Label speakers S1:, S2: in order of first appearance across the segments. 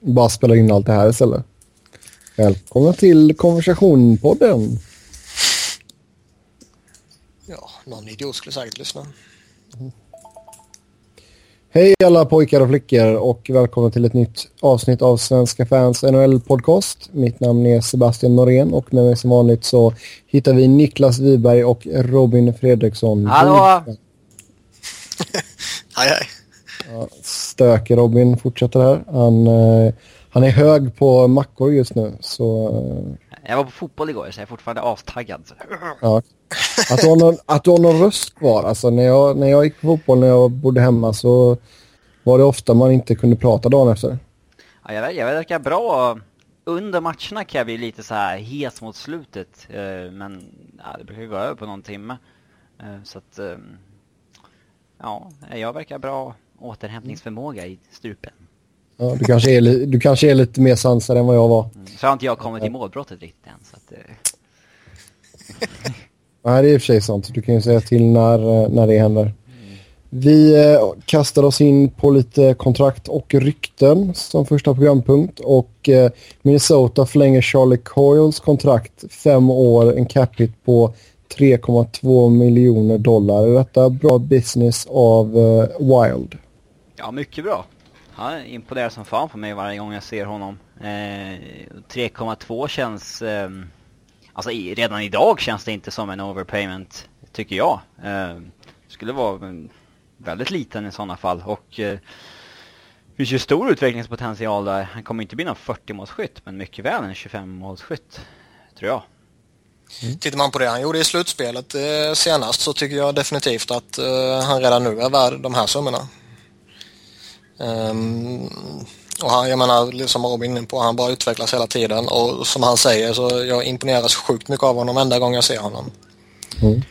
S1: bara spelar in allt det här istället. Välkomna till konversationpodden.
S2: Ja, någon idiot skulle säkert lyssna.
S1: Hej alla pojkar och flickor och välkomna till ett nytt avsnitt av Svenska fans NHL-podcast. Mitt namn är Sebastian Norén och med mig som vanligt så hittar vi Niklas Wiberg och Robin Fredriksson.
S3: Hallå!
S2: hej hej.
S1: Ja, stök Robin fortsätter här. Han, eh, han är hög på mackor just nu så... Eh,
S3: jag var på fotboll igår så jag är fortfarande astaggad.
S1: Ja. Att, du har någon, att du har någon röst kvar. Alltså, när, jag, när jag gick på fotboll när jag bodde hemma så var det ofta man inte kunde prata dagen efter.
S3: Ja, jag, jag verkar bra. Under matcherna kan jag bli lite så här hes mot slutet. Eh, men ja, det brukar gå över på någon timme. Så att... Ja, jag verkar bra återhämtningsförmåga i strupen.
S1: Ja, du, kanske är, du kanske är lite mer sansad än vad jag var. Mm,
S3: så har inte jag kommit till målbrottet riktigt än. Så att, eh.
S1: Nej, det är i och för sig sant. Du kan ju säga till när, när det händer. Mm. Vi eh, kastar oss in på lite kontrakt och rykten som första programpunkt. Och eh, Minnesota förlänger Charlie Coyles kontrakt fem år, en cap hit på 3,2 miljoner dollar. Är detta bra business av Wild?
S3: Ja, mycket bra. Han imponerar som fan på mig varje gång jag ser honom. Eh, 3,2 känns... Eh, alltså i, redan idag känns det inte som en overpayment, tycker jag. Eh, skulle vara mm, väldigt liten i sådana fall. Och eh, det finns ju stor utvecklingspotential där. Han kommer inte bli någon 40-målsskytt, men mycket väl en 25-målsskytt, tror jag.
S2: Mm. Tittar man på det han gjorde i slutspelet eh, senast så tycker jag definitivt att eh, han redan nu är värd de här summorna. Um, och han, jag menar, som Robin inne på, han bara utvecklas hela tiden och som han säger så jag imponeras sjukt mycket av honom varenda gång jag ser honom.
S3: Mm.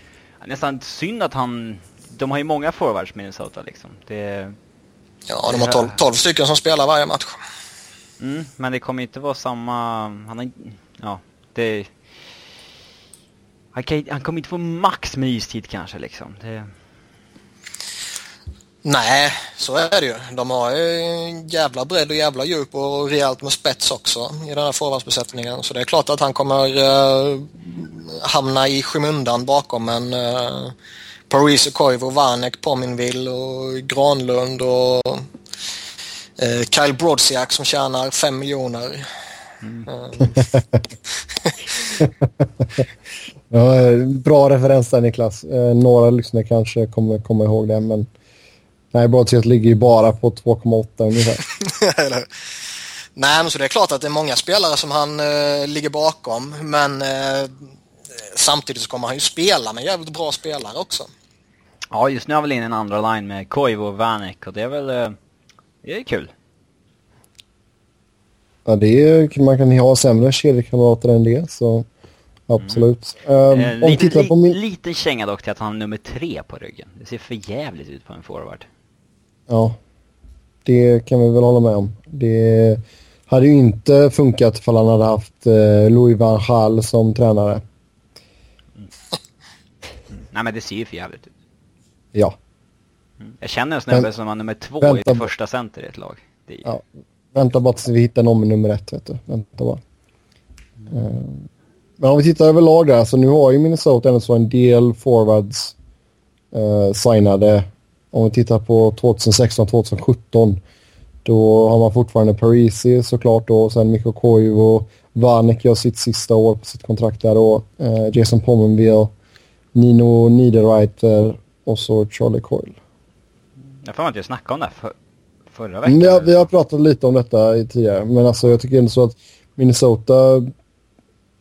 S3: Nästan synd att han... De har ju många forwards Minnesota liksom. Det,
S2: ja, de har 12, 12 stycken som spelar varje match.
S3: Mm, men det kommer inte vara samma... Han har, ja, det... Han, kan, han kommer inte få max med istid kanske liksom. Det...
S2: Nej, så är det ju. De har ju jävla bredd och jävla djup och rejält med spets också i den här forwardsbesättningen. Så det är klart att han kommer uh, hamna i skymundan bakom en uh, eh, Paris Koivu, Vanek, Pominville och Granlund och uh, Kyle Brodziak som tjänar 5 miljoner. Mm.
S1: ja, bra referens där Niklas. Några lyssnare kanske kommer komma ihåg det men Nej, Broadset ligger ju bara på 2,8 ungefär.
S2: Nej, men så det är klart att det är många spelare som han eh, ligger bakom, men eh, samtidigt så kommer han ju spela med jävligt bra spelare också.
S3: Ja, just nu har väl in en andra line med Koivu och Vanek och det är väl, eh, det är kul.
S1: Ja, det är, man kan ju ha sämre kedjekamrater än det, så absolut.
S3: Mm. Um, om liten, på min... liten känga dock till att han har nummer tre på ryggen. Det ser för jävligt ut på en forward.
S1: Ja, det kan vi väl hålla med om. Det hade ju inte funkat ifall han hade haft eh, Louis van Gaal som tränare.
S3: Mm. Nej, men det ser ju för jävligt ut.
S1: Ja.
S3: Mm. Jag känner en snubbe som har nummer två vänta, i första center i ett lag. Är...
S1: Ja, vänta bara tills vi hittar någon med nummer ett, vet du. Vänta bara. Mm. Uh, men om vi tittar överlag där, så nu har ju Minnesota ändå så en del forwards uh, signade om vi tittar på 2016-2017 då har man fortfarande Parisi såklart då och sen Mikko Koivu Vanek gör sitt sista år på sitt kontrakt där då. Eh, Jason Pominville, Nino Niederreiter och så Charlie Coyle.
S3: Jag får att jag snackade om det för, förra veckan.
S1: Ja, vi har pratat lite om detta tidigare men alltså jag tycker ändå så att Minnesota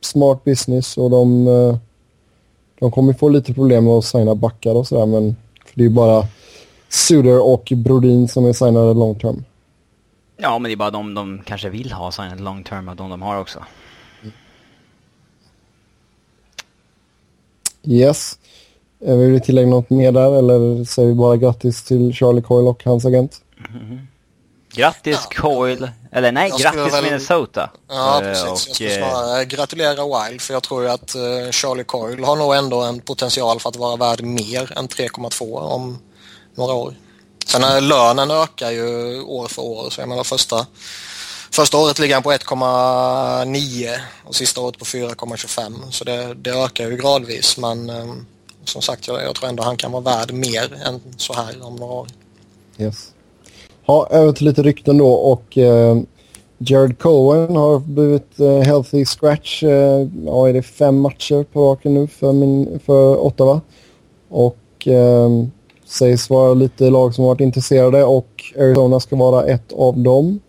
S1: smart business och de, eh, de kommer få lite problem med att signa backar och sådär men för det är ju bara Suter och Brodin som är signade long term.
S3: Ja, men det är bara de de kanske vill ha signade long term, och de de har också.
S1: Yes. Eh, vill du tillägga något mer där eller säger vi bara grattis till Charlie Coyle och hans agent?
S3: Mm -hmm. Grattis ja. Coyle, eller nej, jag grattis väl... Minnesota.
S2: Ja, precis. Och, jag skulle snarare gratulera Wild för jag tror ju att uh, Charlie Coyle har nog ändå en potential för att vara värd mer än 3,2 om några år. Sen lönen ökar ju år för år så jag menar första, Första året ligger han på 1,9 och sista året på 4,25 så det, det, ökar ju gradvis men ehm, som sagt jag, jag, tror ändå han kan vara värd mer än så här om några år.
S1: Yes. Ja, över till lite rykten då och eh, Jared Cohen har blivit eh, healthy scratch. Eh, ja, är det fem matcher på raken nu för, min, för Ottawa. Och eh, sägs vara lite lag som varit intresserade och Arizona ska vara ett av dem.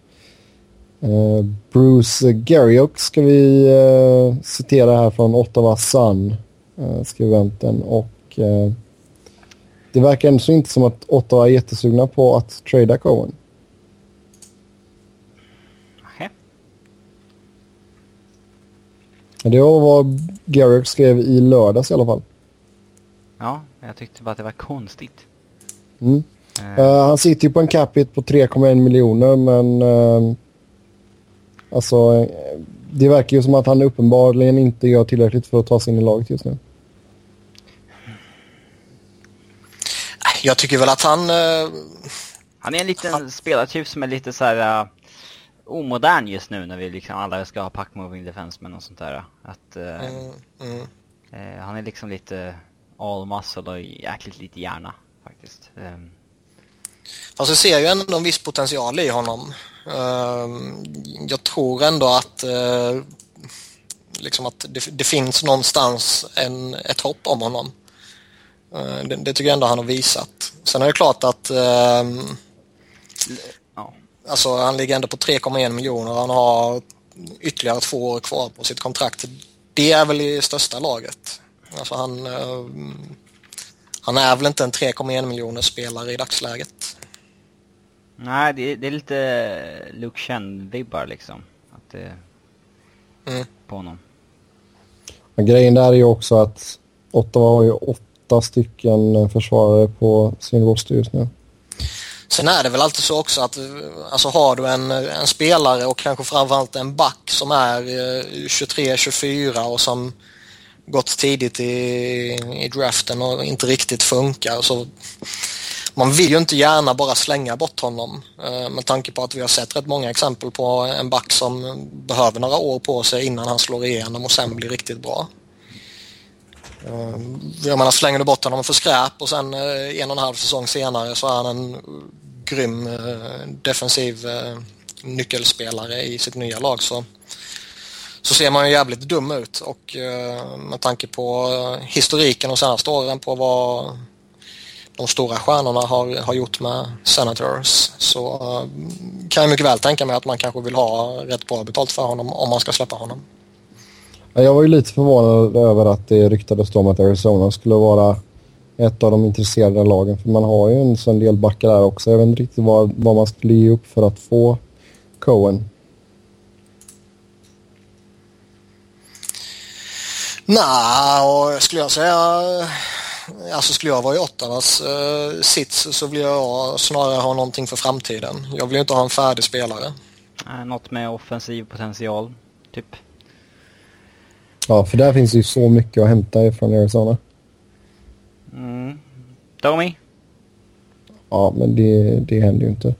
S1: Eh, Bruce Garriock ska vi eh, citera här från Ottawa Sun, eh, skribenten. Och eh, det verkar ändå så inte som att Ottawa är jättesugna på att trada Cohen. Det var vad Garrick skrev i lördags i alla fall.
S3: Ja, jag tyckte bara att det var konstigt.
S1: Mm. Uh, han sitter ju på en capita på 3,1 miljoner men uh, alltså det verkar ju som att han uppenbarligen inte gör tillräckligt för att ta sig in i laget just nu.
S2: Jag tycker väl att han... Uh,
S3: han är en liten han... spelartyp som är lite så här omodern just nu när vi liksom alla ska ha pack moving defensemen och sånt där. Att uh, mm, mm. Uh, han är liksom lite all muscle och jäkligt lite hjärna faktiskt. Um.
S2: Fast jag ser ju ändå en viss potential i honom. Uh, jag tror ändå att uh, liksom att det, det, finns någonstans en, ett hopp om honom. Uh, det, det, tycker jag ändå han har visat. Sen är det klart att ehm, Alltså han ligger ändå på 3,1 miljoner. Han har ytterligare två år kvar på sitt kontrakt. Det är väl i största laget. Alltså han, uh, han är väl inte en 3,1 miljoner spelare i dagsläget.
S3: Nej, det, det är lite Luke Chen-vibbar liksom. Att det, mm. På honom.
S1: Men grejen där är ju också att Ottawa har ju åtta stycken försvarare på sin roster just nu.
S2: Sen är det väl alltid så också att alltså har du en, en spelare och kanske framförallt en back som är 23-24 eh, och som gått tidigt i, i draften och inte riktigt funkar så man vill ju inte gärna bara slänga bort honom eh, med tanke på att vi har sett rätt många exempel på en back som behöver några år på sig innan han slår igenom och sen blir riktigt bra. Eh, jag menar, slänger du bort honom för skräp och sen eh, en och en halv säsong senare så är han en grym defensiv nyckelspelare i sitt nya lag så, så ser man ju jävligt dum ut och eh, med tanke på eh, historiken de senaste åren på vad de stora stjärnorna har, har gjort med Senators så eh, kan jag mycket väl tänka mig att man kanske vill ha rätt bra betalt för honom om man ska släppa honom.
S1: Jag var ju lite förvånad över att det ryktades om att Arizona skulle vara ett av de intresserade lagen. För man har ju en sån del backar där också. Jag vet inte riktigt vad, vad man skulle ge upp för att få Cohen.
S2: Nej, och skulle jag säga Alltså skulle jag vara i Ottawas uh, sits så vill jag snarare ha någonting för framtiden. Jag vill inte ha en färdig spelare.
S3: något med offensiv potential, typ.
S1: Ja, för där finns ju så mycket att hämta ifrån Arizona.
S3: Mm. Domi?
S1: Ja, men det, det händer ju inte.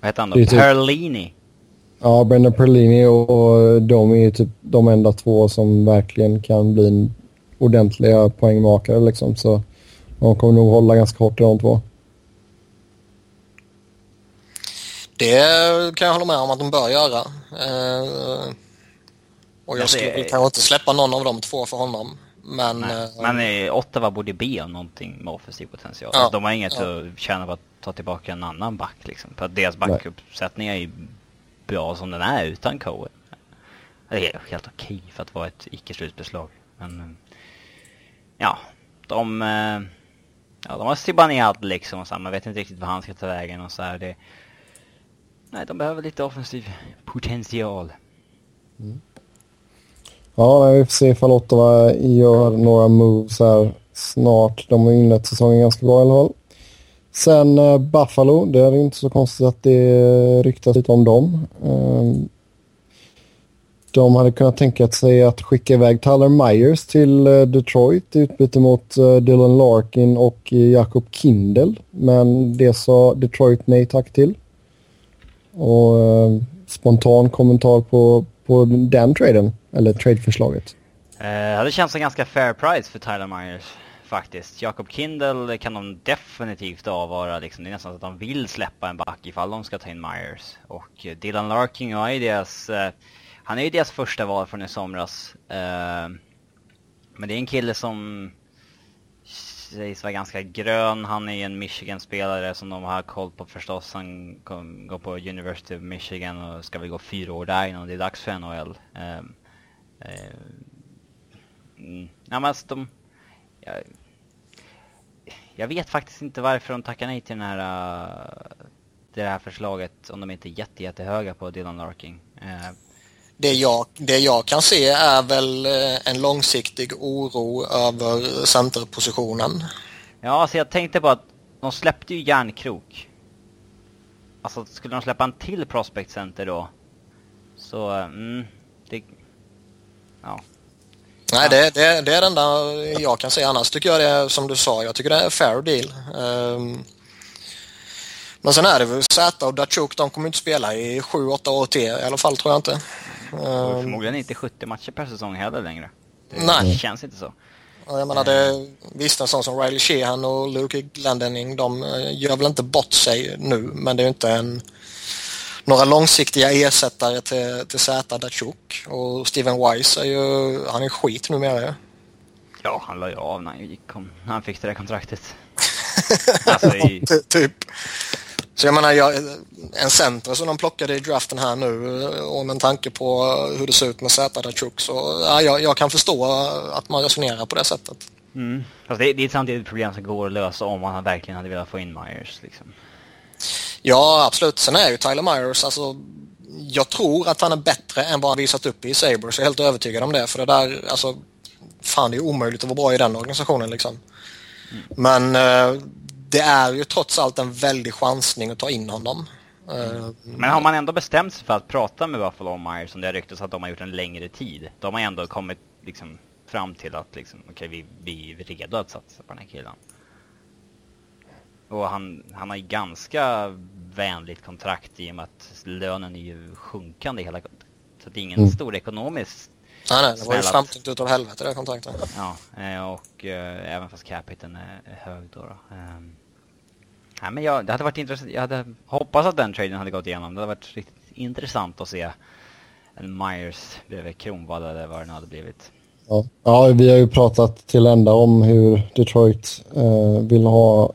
S3: Vad heter han då? Typ... Perlini?
S1: Ja, Brendan Perlini och Domi är typ de enda två som verkligen kan bli en ordentliga poängmakare liksom. Så de kommer nog hålla ganska hårt i de två.
S2: Det kan jag hålla med om att de bör göra. Eh, och jag skulle kanske inte släppa någon av de två för honom. Men, Nej,
S3: äh, men eh, Ottawa borde be om någonting med offensiv potential. Ja, alltså, de har inget ja. att tjäna på att ta tillbaka en annan back liksom. För att deras backuppsättning är ju bra som den är utan Cohen. Det är helt okej för att vara ett icke-slutbeslag. Men eh, ja, de, eh, ja, de har Zibanejad liksom och så här, man vet inte riktigt vad han ska ta vägen och så här. Det, nej, de behöver lite offensiv potential. Mm.
S1: Ja, vi får se ifall Ottawa gör några moves här snart. De har inlett säsongen ganska bra i alla fall. Sen uh, Buffalo, det är inte så konstigt att det ryktas lite om dem. Ehm, de hade kunnat tänka sig att skicka iväg Tyler Myers till uh, Detroit i utbyte mot uh, Dylan Larkin och Jakob Kindel. Men det sa Detroit nej tack till. Och ehm, spontan kommentar på, på den traden? Eller tradeförslaget?
S3: Eh, det känns som ganska fair price för Tyler Myers faktiskt. Jacob Kindle kan de definitivt avvara liksom. Det är nästan så att de vill släppa en back ifall de ska ta in Myers. Och eh, Dylan Larkin är deras, eh, han är ju deras första val från i somras. Eh, men det är en kille som sägs vara ganska grön. Han är en Michigan-spelare som de har koll på förstås. Han kom, går på University of Michigan och ska väl gå fyra år där innan det är dags för NHL. Eh, eh, mm. Ja, men alltså de, jag, jag vet faktiskt inte varför de tackar nej till den här, uh, det här förslaget om de inte är jätte, jättehöga på Dylan Larkin. Uh,
S2: det jag, det jag kan se är väl eh, en långsiktig oro över centerpositionen.
S3: Ja, alltså jag tänkte på att de släppte ju järnkrok. Alltså skulle de släppa en till prospect center då? Så, mm, det... Ja.
S2: Nej, det, det, det är det enda jag kan säga. Annars tycker jag det är som du sa, jag tycker det är fair deal. Um, men sen är det väl Zäta och Datsjuk, de kommer inte spela i 7-8 år till i alla fall tror jag inte.
S3: Um, förmodligen inte 70 matcher per säsong heller längre. Det
S2: nej.
S3: känns inte så.
S2: Jag menar, det, visst en sån som Riley Sheehan och Luke Glendening, de eh, gör väl inte bort sig nu, men det är ju inte en några långsiktiga ersättare till, till Zäta Datsjuk. Och Steven Wise är ju, han är skit numera
S3: Ja, han la ju av när han, gick, när han fick det där kontraktet. alltså, i...
S2: typ. Så jag menar, jag, en center som de plockade i draften här nu och med tanke på hur det ser ut med Zäta Datsjuk så ja, jag, jag, kan förstå att man resonerar på det sättet.
S3: Mm. Alltså det, det är samtidigt ett problem som går att lösa om man verkligen hade velat få in Myers. Liksom.
S2: Ja, absolut. Sen är ju Tyler Myers, alltså jag tror att han är bättre än vad han visat upp i Sabres. Jag är helt övertygad om det. För det där, alltså, fan det är omöjligt att vara bra i den organisationen liksom. Mm. Men eh, det är ju trots allt en väldig chansning att ta in honom.
S3: Mm. Men har man ändå bestämt sig för att prata med Buffalo och Myers, som det har ryktats att de har gjort en längre tid, De har ändå kommit liksom fram till att liksom, okej, okay, vi, vi är redo att satsa på den här killen. Och han, han har ju ganska vänligt kontrakt i och med att lönen är ju sjunkande hela Så det är ingen mm. stor ekonomisk
S2: Nej, nej, det var ju framtänkt utav helvete det kontraktet.
S3: Ja, eh, och eh, även fast capiten är hög då. då. Um, nej, men jag, det hade varit intressant. Jag hade hoppats att den traden hade gått igenom. Det hade varit riktigt intressant att se en Myers bredvid Kronwall eller vad det nu hade blivit.
S1: Ja. ja, vi har ju pratat till ända om hur Detroit eh, vill ha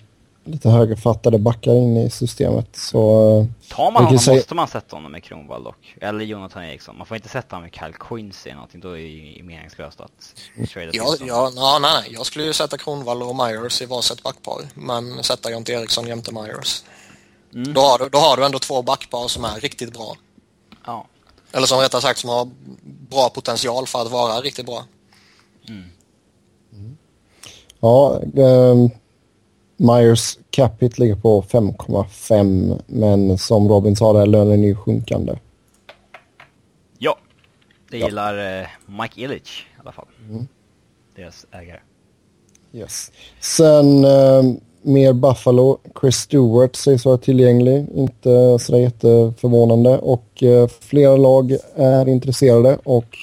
S1: lite högerfattade backar in i systemet. Så,
S3: eh, Tar man honom säga... måste man sätta honom med Kronwall dock. Eller Jonathan Eriksson. Man får inte sätta honom med Kyle Quincy eller någonting. Då är det meningslöst att
S2: trada ja, ja, nej, nej, Jag skulle ju sätta Kronwall och Myers i varsitt backpar. Men sätta Jonte Eriksson jämte Myers. Mm. Då, har du, då har du ändå två backpar som är riktigt bra.
S3: Ja.
S2: Eller som rättare sagt som har bra potential för att vara riktigt bra.
S3: Mm.
S1: Mm. Ja, um Myers capita ligger på 5,5 men som Robin sa där, lönen är ju sjunkande.
S3: Ja, det gillar eh, Mike Illich i alla fall. Mm. Deras ägare.
S1: Yes. Sen eh, mer Buffalo. Chris Stewart sägs vara tillgänglig. Inte sådär jätteförvånande. Och eh, flera lag är intresserade och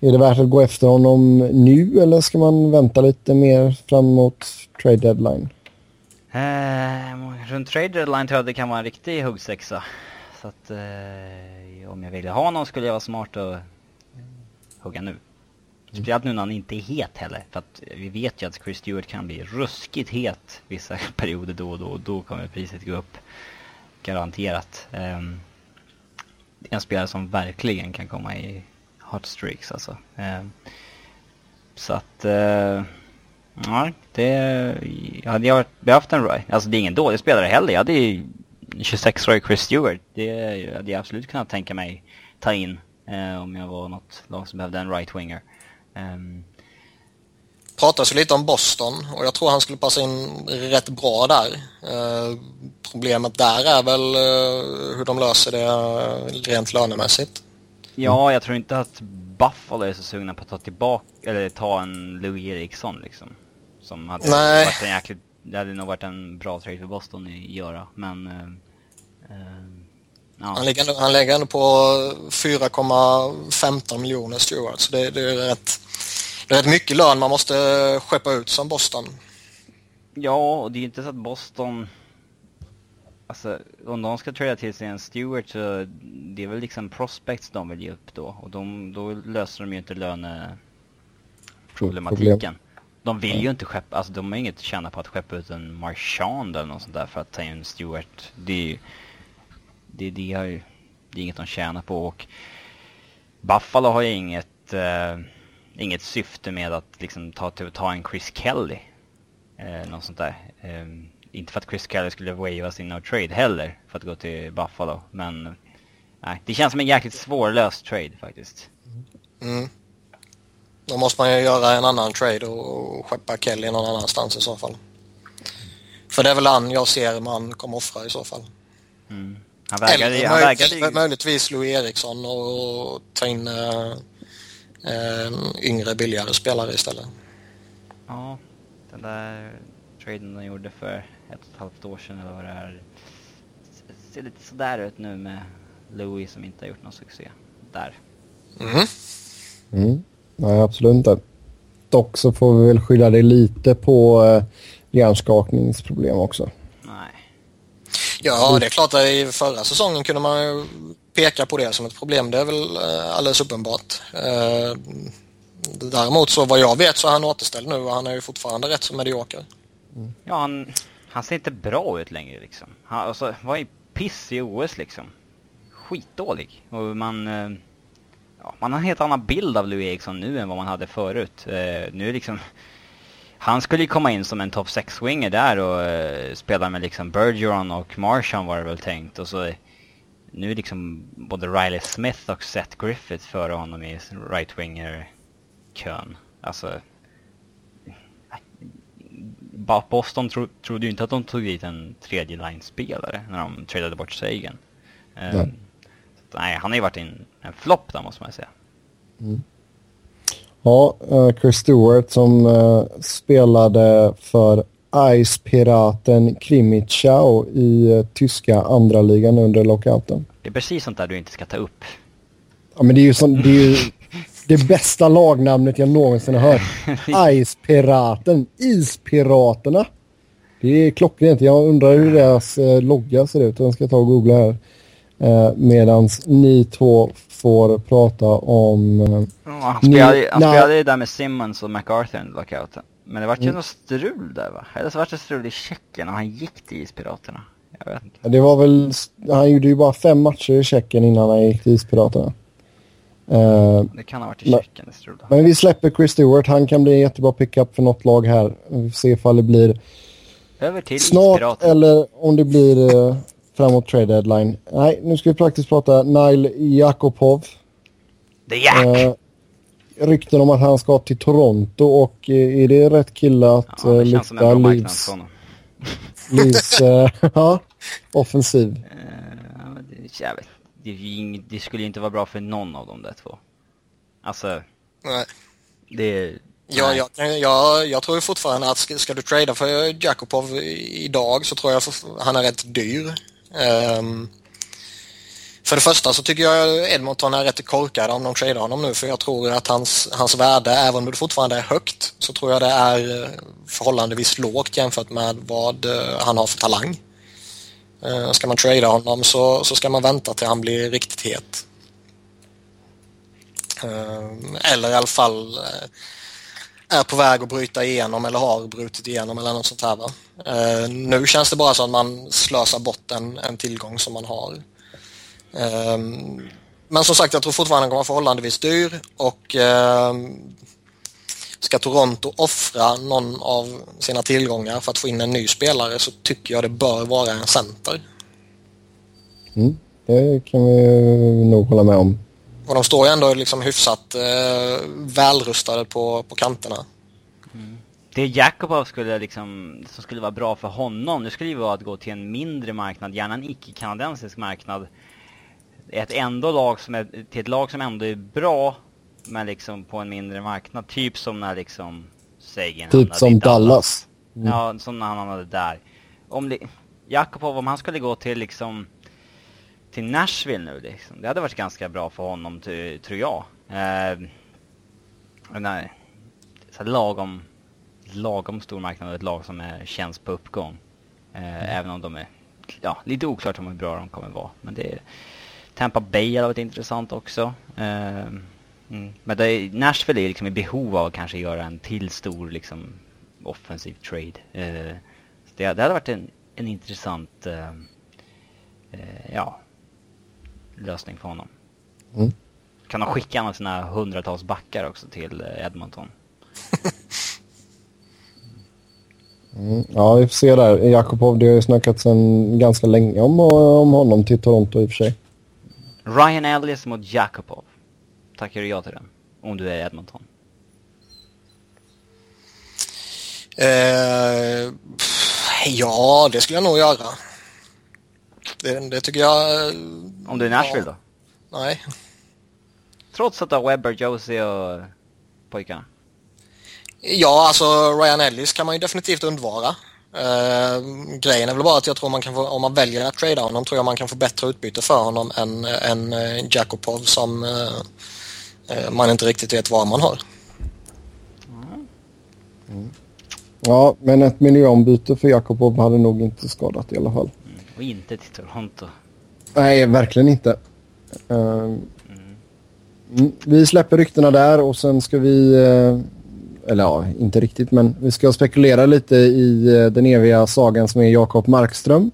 S1: är det värt att gå efter honom nu eller ska man vänta lite mer framåt trade deadline?
S3: Eh, runt trade deadline tror jag det kan vara en riktig huggsexa. Så att eh, om jag ville ha någon skulle jag vara smart och hugga nu. Speciellt nu när han inte är het heller. För att vi vet ju att Chris Stewart kan bli ruskigt het vissa perioder då och då. Och då kommer priset gå upp. Garanterat. Eh, en spelare som verkligen kan komma i hot streaks alltså. Eh, så att... nej, Ja, det... Hade jag haft en Roy, alltså det är ingen dålig spelare heller. Jag hade ju 26 Roy Chris Stewart. Det hade jag absolut kunnat tänka mig ta in eh, om jag var något lag som behövde en right-winger. Um, ehm,
S2: pratas ju lite om Boston och jag tror han skulle passa in rätt bra där. Eh, problemet där är väl eh, hur de löser det eh, rent lönemässigt.
S3: Ja, jag tror inte att Buffalo är så sugna på att ta tillbaka, eller ta en Louis Eriksson liksom. Som hade
S2: Nej.
S3: varit en jäkligt, det hade nog varit en bra trade för Boston att göra, men... Uh, uh,
S2: Ja. Han, ligger ändå, han ligger ändå på 4,15 miljoner Stewart. Så det, det, är rätt, det är rätt mycket lön man måste skeppa ut som Boston.
S3: Ja, och det är ju inte så att Boston... Alltså, om de ska trada till sig en Stewart så det är väl liksom prospects de vill ge upp då. Och de, då löser de ju inte löneproblematiken. De vill ju inte skeppa, alltså de har inget att tjäna på att skeppa ut en Marchand eller något sånt där för att ta in Stewart. Det är ju, det, det, har ju, det är inget de tjänar på och Buffalo har ju inget, uh, inget syfte med att liksom ta, ta en Chris Kelly. Uh, något sånt där. Um, inte för att Chris Kelly skulle wava sin no trade heller för att gå till Buffalo. Men nej, det känns som en jäkligt svårlöst trade faktiskt.
S2: Mm. Då måste man ju göra en annan trade och skeppa Kelly någon annanstans i så fall. För det är väl han jag ser man kommer offra i så fall.
S3: Mm. Han Eller han vägade
S2: möjligtvis Louis Eriksson och ta in äh, en yngre billigare spelare istället.
S3: Ja, den där traden de gjorde för ett och ett halvt år sedan eller vad det är. Ser lite sådär ut nu med Louis som inte har gjort någon succé där.
S2: Mm.
S1: Mm. Nej, absolut inte. Dock så får vi väl skylla det lite på eh, hjärnskakningsproblem också.
S3: Nej.
S2: Ja, det är klart att i förra säsongen kunde man peka på det som ett problem. Det är väl eh, alldeles uppenbart. Eh, däremot så vad jag vet så är han återställd nu och han är ju fortfarande rätt så medioker.
S3: Mm. Ja, han, han ser inte bra ut längre liksom. Han alltså, var är piss i OS liksom. Skitdålig. Och man... Eh, ja, man har en helt annan bild av Louis Eriksson nu än vad man hade förut. Eh, nu liksom... Han skulle ju komma in som en topp 6-winger där och eh, spela med liksom Bergeron och Marchand var det väl tänkt. Och så nu är liksom både Riley Smith och Seth Griffith före honom i right-winger-kön. Alltså... Boston tro, trodde ju inte att de tog dit en tredje line-spelare när de tradade bort Sagan. Um, nej, han har ju varit en, en flopp där måste man säga.
S1: Mm. Ja, uh, Chris Stewart som uh, spelade för Ice-piraten Krimitschau i uh, tyska andra ligan under lockouten.
S3: Det är precis sånt där du inte ska ta upp.
S1: Ja, men det är ju, sån, det, är ju det bästa lagnamnet jag någonsin har hört. Ice-piraten, Ispiraterna. Det är klockrent. Jag undrar hur deras eh, logga ser ut. Jag ska ta och googla här. Eh, Medan ni två får prata om... Eh,
S3: ja, han spelade, han spelade ju där med Simmons och MacArthur under lockouten. Men det vart ju mm. något strul där va? Eller så vart det strul i Tjeckien och han gick till Ispiraterna. Jag vet inte.
S1: Det var väl... Han gjorde ju bara fem matcher i Tjeckien innan han gick till Ispiraterna.
S3: Uh, det kan ha varit i Tjeckien.
S1: Men vi släpper Chris Stewart. Han kan bli en jättebra pickup för något lag här. Vi får se ifall det blir
S3: Över till
S1: snart Ispiraten. eller om det blir uh, framåt trade deadline. Nej, nu ska vi praktiskt prata Nile Jakobov.
S3: The Jack! Uh,
S1: rykten om att han ska till Toronto och uh, är det rätt kille att ja,
S3: det lyfta en Livs,
S1: Livs ja, offensiv? Uh,
S3: det, jag vet. Det, det, skulle inte vara bra för någon av de där två. Alltså,
S2: nej.
S3: det...
S2: Ja, jag, jag, jag tror fortfarande att ska, ska du trada för Jakobov idag så tror jag han är rätt dyr. Um, för det första så tycker jag Edmonton är rätt korkade om de tradar honom nu för jag tror att hans, hans värde, även om det fortfarande är högt, så tror jag det är eh, förhållandevis lågt jämfört med vad eh, han har för talang. Eh, ska man trada honom så, så ska man vänta till han blir riktigt het. Eh, eller i alla fall eh, är på väg att bryta igenom eller har brutit igenom eller något sånt här. Va? Nu känns det bara som att man slösar bort en, en tillgång som man har. Men som sagt, jag tror fortfarande den kommer vara förhållandevis dyr och ska Toronto offra någon av sina tillgångar för att få in en ny spelare så tycker jag det bör vara en center.
S1: Mm, det kan vi nog hålla med om.
S2: Och de står ju ändå liksom hyfsat eh, välrustade på, på kanterna.
S3: Mm. Det Jakobov skulle liksom, som skulle vara bra för honom, det skulle ju vara att gå till en mindre marknad, gärna en icke-kanadensisk marknad. Ett ändå lag som är, till ett lag som ändå är bra, men liksom på en mindre marknad. Typ som när liksom Sagan
S1: Typ som Dallas.
S3: Mm. Ja, som när han hamnade där. Om det, Jakobov, om han skulle gå till liksom till Nashville nu liksom. Det hade varit ganska bra för honom, tror jag. Eh, nej, så lagom, lagom stor marknad och ett lag som är, känns på uppgång. Eh, mm. Även om de är, ja, lite oklart om hur bra de kommer vara. Men det är, Tampa Bay hade varit intressant också. Eh, mm. Men det, Nashville är liksom i behov av att kanske göra en till stor liksom offensiv trade. Eh, det, det hade varit en, en intressant eh, eh, ja, lösning för honom. Mm. Kan de skicka en av sina hundratals backar också till eh, Edmonton?
S1: mm, ja, vi får se där. Jakobov, det har ju snackats en ganska länge om, om honom till Toronto i och för sig.
S3: Ryan Ellis mot Jakobov. Tackar du ja till den? Om du är Edmonton.
S2: Eh, ja, det skulle jag nog göra. Det, det tycker jag...
S3: Om du är Nashville ja.
S2: då? Nej.
S3: Trots att du har Webber, Josie och pojkarna?
S2: Ja, alltså Ryan Ellis kan man ju definitivt undvara. Uh, grejen är väl bara att jag tror man kan få, om man väljer att trada honom tror jag man kan få bättre utbyte för honom än, än uh, Jakopov som uh, man inte riktigt vet vad man har.
S1: Mm. Ja, men ett miljöombyte för Jakobov hade nog inte skadat i alla fall.
S3: Mm. Och inte till Toronto.
S1: Nej, verkligen inte. Uh, mm. Vi släpper ryktena där och sen ska vi... Uh, eller ja, inte riktigt, men vi ska spekulera lite i uh, den eviga sagan som är Jakob Markström.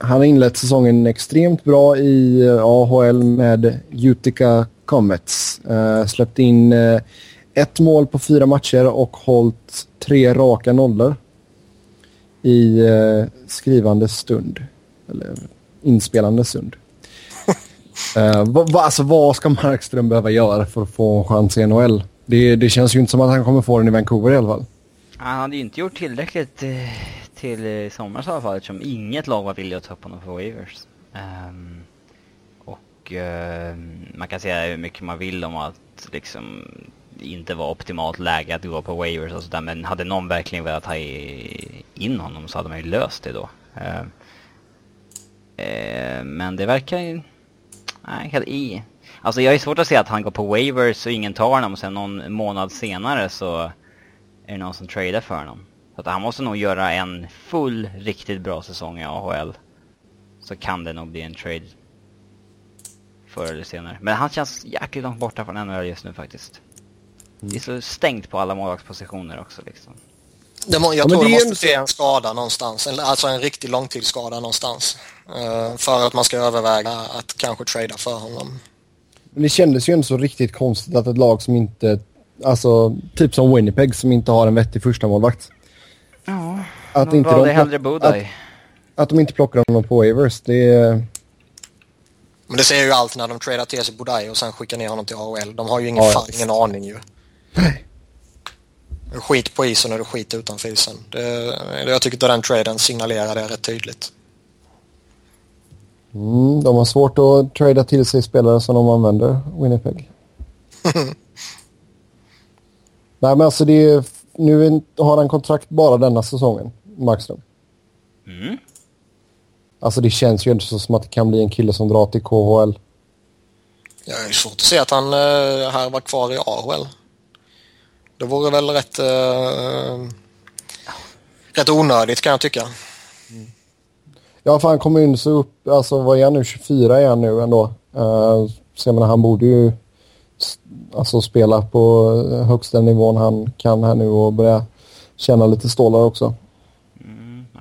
S1: han har inlett säsongen extremt bra i AHL med Utica Comets. släppt in ett mål på fyra matcher och hållit tre raka nollor i eh, skrivande stund. Eller inspelande stund. uh, va, va, alltså, vad ska Markström behöva göra för att få en chans i NHL? Det, det känns ju inte som att han kommer få den i Vancouver i alla fall.
S3: Han hade ju inte gjort tillräckligt eh, till i somras i alla fall eftersom inget lag var villiga att ta upp honom för waivers. Um, och eh, man kan säga hur mycket man vill om att liksom inte var optimalt läge att gå på waivers och sådär. Men hade någon verkligen velat ha in honom så hade man ju löst det då. Eh, eh, men det verkar ju... Nej, i. Alltså jag är svårt att se att han går på waivers och ingen tar honom och sen någon månad senare så är det någon som tradar för honom. Så att han måste nog göra en full, riktigt bra säsong i AHL. Så kan det nog bli en trade. Förr eller senare. Men han känns jäkligt långt borta från NHL just nu faktiskt. Det är så stängt på alla målvaktspositioner också liksom.
S2: Det må, jag ja, tror det, det måste se en skada någonstans, alltså en riktig långtidsskada någonstans. Uh, för att man ska överväga att kanske trada för honom.
S1: Men det kändes ju ändå så riktigt konstigt att ett lag som inte, alltså typ som Winnipeg som inte har en vettig första målvakt.
S3: Ja, att de inte de, hellre Budaj. Att,
S1: att de inte plockar honom på waivers, det är...
S2: Men det säger ju allt när de tradar till sig Budaj och sen skickar ner honom till AHL. De har ju ingen, ja, fan, ingen aning ju. Nej. Skit på isen och du skit utanför isen. Det, jag tycker att den traden signalerar det rätt tydligt.
S1: Mm, de har svårt att trada till sig spelare som de använder, Winnipeg. Nej men alltså det är, nu har han kontrakt bara denna säsongen, Markström. Mm. Alltså det känns ju inte så som att det kan bli en kille som drar till KHL.
S2: Ja, det är svårt att se att han äh, här var kvar i AHL. Det vore väl rätt, uh, rätt onödigt kan jag tycka. Mm.
S1: Ja, för han kommer in så upp, alltså vad är han nu, 24 är han nu ändå. Uh, så jag menar, han borde ju alltså spela på högsta nivån han kan här nu och börja känna lite stålar också.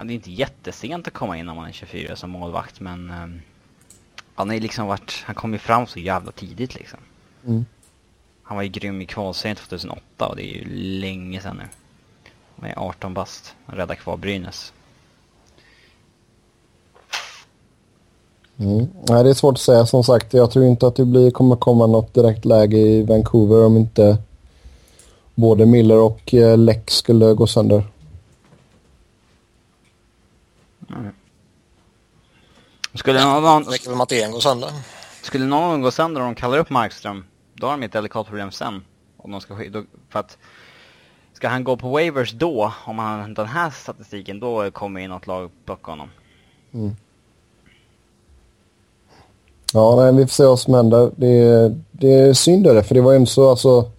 S3: Det är inte jättesent att komma in om man är 24 som målvakt men um, han är liksom varit, han kom ju fram så jävla tidigt liksom. Mm. Han var ju grym i kvalserien 2008 och det är ju länge sedan nu. Han är 18 bast. Han räddade kvar Brynäs.
S1: Mm. Nej, det är svårt att säga som sagt. Jag tror inte att det blir, kommer komma något direkt läge i Vancouver om inte både Miller och eh, Lex skulle gå sönder.
S3: Mm. Skulle någon...
S2: Räcker väl med att en går sönder.
S3: Skulle någon gå sönder om de kallar upp Markström då har de ett delikat problem sen. Om de ska, då, för att ska han gå på waivers då, om han har den här statistiken, då kommer ju något lag plocka honom. Mm.
S1: Ja, nej, vi får se vad som händer. Det, det är synd det, för det var ju så alltså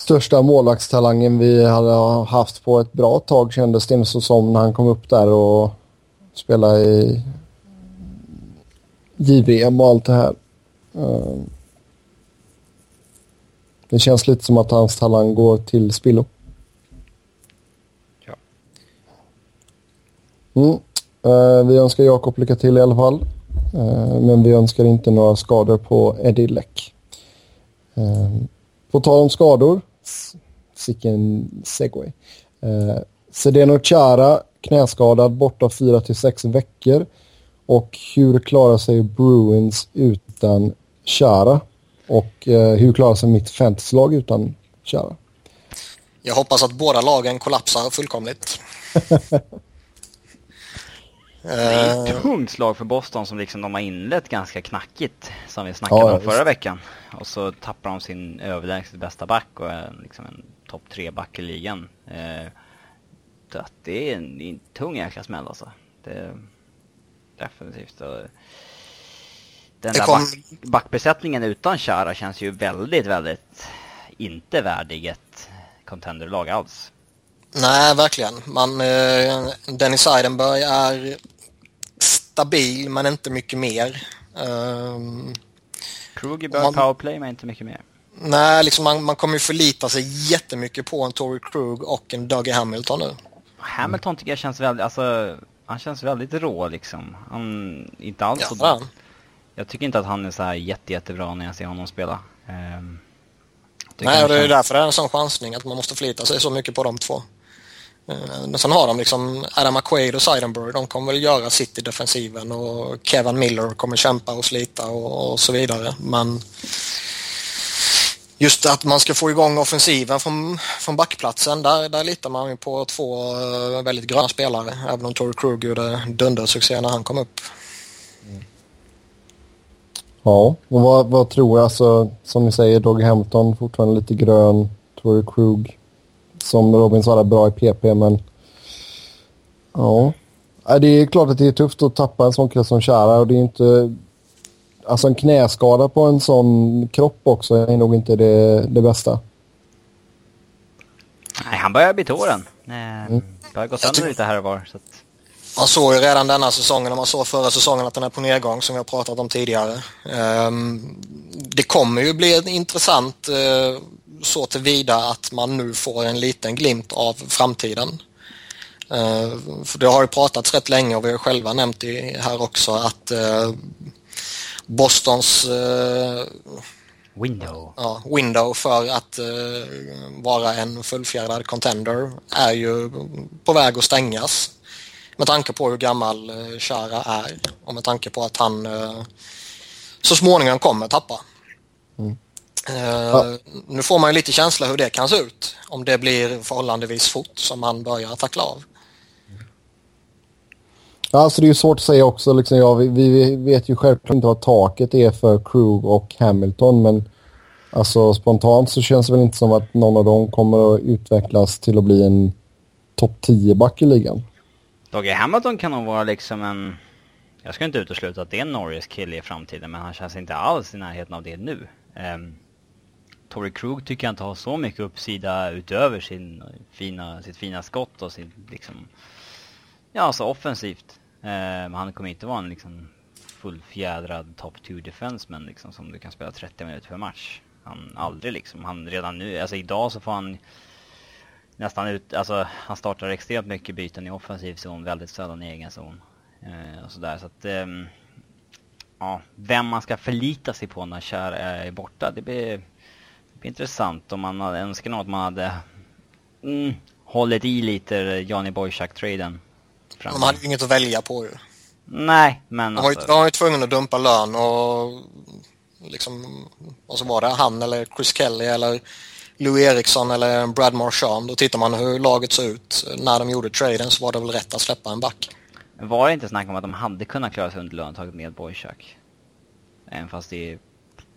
S1: största målvaktstalangen vi hade haft på ett bra tag kändes det så som när han kom upp där och spelade i JVM och allt det här. Ehm, det känns lite som att hans talang går till spillo.
S3: Ja.
S1: Mm. Uh, vi önskar Jakob lycka till i alla fall. Uh, men vi önskar inte några skador på Eddie Läck. På tal om skador. Sicken segway. Uh, Sedeno Chara knäskadad borta 4 till 6 veckor. Och hur klarar sig Bruins utan Chara? Och eh, hur klarar sig mitt fantasylag utan Chara?
S2: Jag hoppas att båda lagen kollapsar fullkomligt.
S3: Det är ett tungt slag för Boston som liksom de har inlett ganska knackigt. Som vi snackade ja, om förra veckan. Och så tappar de sin överlägset bästa back och är liksom en topp tre back i ligan. Eh, det är en, en tung jäkla smäll alltså. Det, definitivt. Och den där back, backbesättningen utan Chara känns ju väldigt, väldigt inte värdig ett contenderlag alls.
S2: Nej, verkligen. Man, eh, Dennis Seidenberg är stabil, men inte mycket mer. Um,
S3: Krug är bra man, powerplay, men inte mycket mer.
S2: Nej, liksom man, man kommer ju förlita sig jättemycket på en Tory Krug och en Dougie Hamilton nu.
S3: Hamilton tycker jag känns väldigt, alltså, han känns väldigt rå liksom. Han, inte alls
S2: så...
S3: Jag tycker inte att han är så här jätte, jättebra när jag ser honom spela. Um,
S2: Nej, och det är därför det är en sån chansning att man måste förlita sig så mycket på de två. Eh, men sen har de liksom Adam McQuaid och Seidenberg. De kommer väl göra sitt i defensiven och Kevin Miller kommer kämpa och slita och, och så vidare. Men just att man ska få igång offensiven från, från backplatsen, där, där litar man ju på två eh, väldigt gröna spelare. Även om Tory Krug gjorde dundersuccé när han kom upp. Mm.
S1: Ja, och vad, vad tror jag? Alltså, som ni säger, Doug Hampton fortfarande lite grön. Tory Krug, som Robin sa, bra i PP, men... Ja. Det är klart att det är tufft att tappa en sån kille som Kära och det är inte Alltså en knäskada på en sån kropp också är nog inte det, det bästa.
S3: Nej, han börjar bli tåren. Mm. Börjar gå sönder lite här och var. Så att...
S2: Man såg ju redan denna säsongen och man såg förra säsongen att den är på nedgång som vi har pratat om tidigare. Um, det kommer ju bli intressant uh, så tillvida att man nu får en liten glimt av framtiden. Uh, för det har ju pratats rätt länge och vi har själva nämnt det här också att uh, Bostons eh,
S3: window.
S2: Ja, window för att eh, vara en fullfjädrad contender är ju på väg att stängas. Med tanke på hur gammal eh, Chara är och med tanke på att han eh, så småningom kommer tappa. Mm. Uh, ja. Nu får man ju lite känsla hur det kan se ut. Om det blir förhållandevis fort som han börjar tackla av.
S1: Alltså det är ju svårt att säga också. Liksom, ja, vi, vi vet ju självklart inte vad taket är för Krug och Hamilton. Men alltså, spontant så känns det väl inte som att någon av dem kommer att utvecklas till att bli en topp 10-back i ligan.
S3: Dogge Hamilton kan nog vara liksom en... Jag ska inte utesluta att det är en Norris kille i framtiden, men han känns inte alls i närheten av det nu. Um, Tory Krug tycker jag inte har så mycket uppsida utöver sin fina, sitt fina skott och sin liksom... Ja, alltså offensivt. Eh, men han kommer inte vara en liksom fullfjädrad top 2 defenseman liksom som du kan spela 30 minuter per match. Han aldrig liksom. Han redan nu, alltså idag så får han nästan ut, alltså han startar extremt mycket byten i offensiv zon, väldigt sällan i egen zon. Eh, och sådär så att eh, ja, vem man ska förlita sig på när Kär är borta, det blir, det blir intressant om man hade önskat att man hade mm, hållit i lite Johnny Boychuk-traden.
S2: De hade ju inget att välja på ju.
S3: Nej, men
S2: de var, alltså... ju, de var ju tvungna att dumpa lön och liksom, och så var det han eller Chris Kelly eller Louis Eriksson eller Brad Marchand. Då tittar man hur laget såg ut när de gjorde traden så var det väl rätt att släppa en back.
S3: Var det inte snack om att de hade kunnat klara sig under löntaget med Boychuk? Även fast det är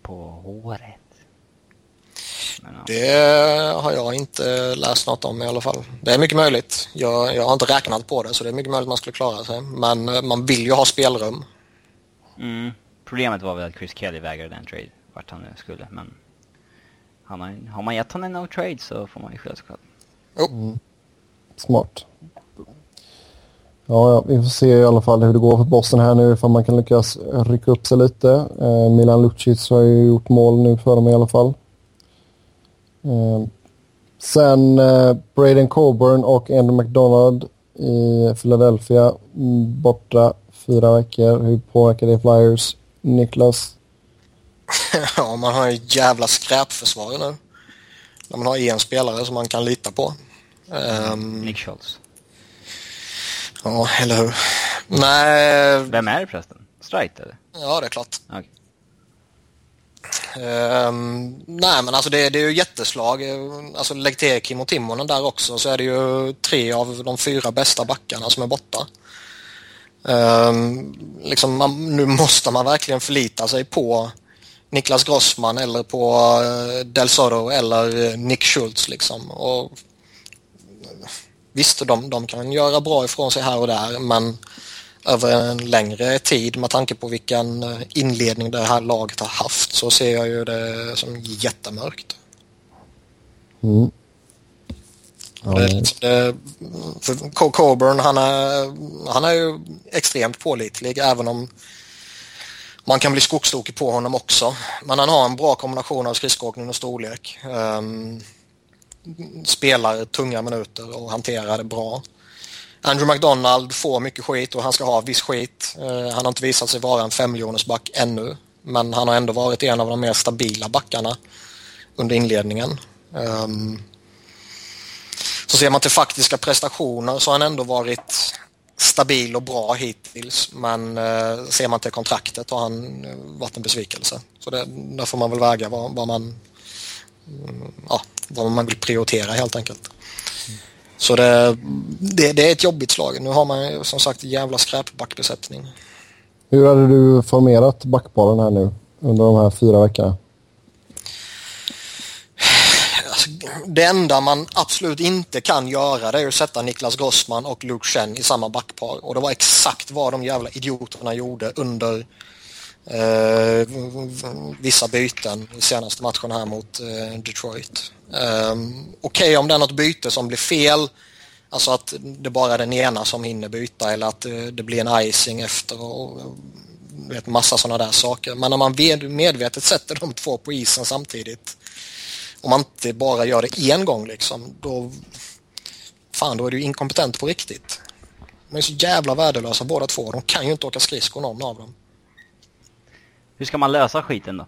S3: på håret.
S2: Men, ja. Det har jag inte läst något om i alla fall. Det är mycket möjligt. Jag, jag har inte räknat på det så det är mycket möjligt man skulle klara sig. Men eh, man vill ju ha spelrum.
S3: Mm. Problemet var väl att Chris Kelly vägrade en trade, vart han nu skulle, men... Har, har man gett honom en no trade så får man ju skylla sig själv.
S1: Mm. Smart. Ja, ja, vi får se i alla fall hur det går för Boston här nu, ifall man kan lyckas rycka upp sig lite. Eh, Milan Lucic har ju gjort mål nu för dem i alla fall. Eh, sen eh, Braden Coburn och Andrew McDonald i Philadelphia mm, borta fyra veckor. Hur påverkar det Flyers? Niklas?
S2: ja, man har ju jävla skräpförsvar nu. När man har en spelare som man kan lita på.
S3: Um, Nick Schultz.
S2: Ja, eller hur. Nej.
S3: Vem är det förresten? Strite eller?
S2: Ja, det är klart. Okay. Um, nej men alltså det, det, är ju jätteslag. Alltså lägg till Kim och Timonen där också så är det ju tre av de fyra bästa backarna som är borta. Um, liksom man, nu måste man verkligen förlita sig på Niklas Grossman eller på uh, Del Soro eller eh, Nick Schultz liksom. Och, visst, de, de kan göra bra ifrån sig här och där men över en längre tid med tanke på vilken eh, inledning det här laget har haft så ser jag ju det som jättemörkt. Mm. Ja. Det, liksom det, för Coburn han är, han är ju extremt pålitlig även om man kan bli skogstokig på honom också. Men han har en bra kombination av skridskoåkning och storlek. Um, spelar tunga minuter och hanterar det bra. Andrew McDonald får mycket skit och han ska ha viss skit. Eh, han har inte visat sig vara en femmiljonersback ännu. Men han har ändå varit en av de mer stabila backarna under inledningen. Ehm, så ser man till faktiska prestationer så har han ändå varit stabil och bra hittills. Men eh, ser man till kontraktet har han eh, varit en besvikelse. Så det, där får man väl väga vad, vad man mm, ja, vad man vill prioritera helt enkelt. Så det, det, det, är ett jobbigt slag. Nu har man som sagt jävla skräpbackbesättning.
S1: Hur hade du formerat backparen här nu under de här fyra veckorna?
S2: Alltså, det enda man absolut inte kan göra det är att sätta Niklas Grossman och Luke Chen i samma backpar. Och det var exakt vad de jävla idioterna gjorde under eh, vissa byten i senaste matchen här mot eh, Detroit. Um, Okej okay, om det är något byte som blir fel, alltså att det bara är den ena som hinner byta eller att det, det blir en icing efter och, och vet, massa sådana där saker. Men när man medvetet sätter de två på isen samtidigt om man inte bara gör det en gång liksom, då, fan, då är du inkompetent på riktigt. De är så jävla värdelösa båda två. De kan ju inte åka skridskor någon av dem.
S3: Hur ska man lösa skiten då?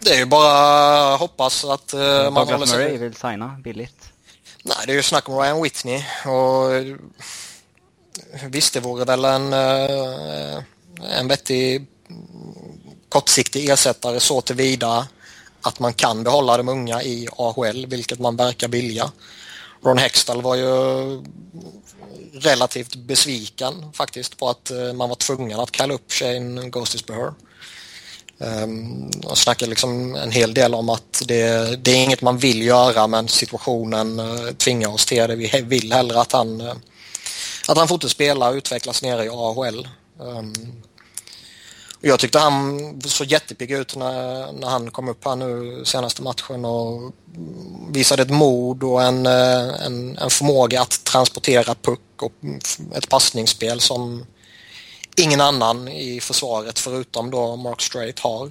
S2: Det är ju bara hoppas att uh,
S3: man håller sig... Murray vill signa billigt.
S2: Nej, det är ju snack om Ryan Whitney och visst, det vore väl en, uh, en vettig kortsiktig ersättare så tillvida att man kan behålla de unga i AHL, vilket man verkar vilja. Ron Hextall var ju relativt besviken faktiskt på att eh, man var tvungen att kalla upp Shane Ghostisbeher. Um, och snackar liksom en hel del om att det, det, är inget man vill göra men situationen uh, tvingar oss till det. Vi vill hellre att han, uh, att han fortsätter spela och utvecklas nere i AHL. Um, ehm, jag tyckte han såg jättepigg ut när, när han kom upp här nu senaste matchen och visade ett mod och en, eh, en, en förmåga att transportera puck och ett passningsspel som ingen annan i försvaret förutom då Mark Strait har.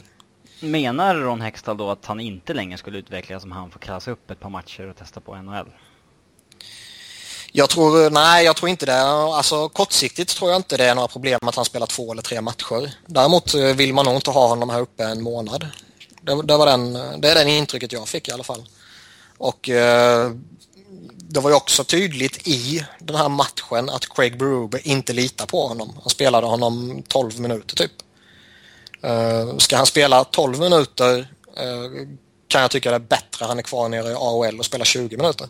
S3: Menar Ron Hextall då att han inte längre skulle utvecklas som han får klassa upp ett par matcher och testa på NHL?
S2: Jag tror, nej jag tror inte det. Alltså kortsiktigt tror jag inte det är några problem att han spelar två eller tre matcher. Däremot eh, vill man nog inte ha honom här uppe en månad. Det, det var den, det är den intrycket jag fick i alla fall. Och eh, det var ju också tydligt i den här matchen att Craig Berube inte litar på honom. Han spelade honom 12 minuter typ. Uh, ska han spela 12 minuter uh, kan jag tycka det är bättre han är kvar nere i AHL och spelar 20 minuter.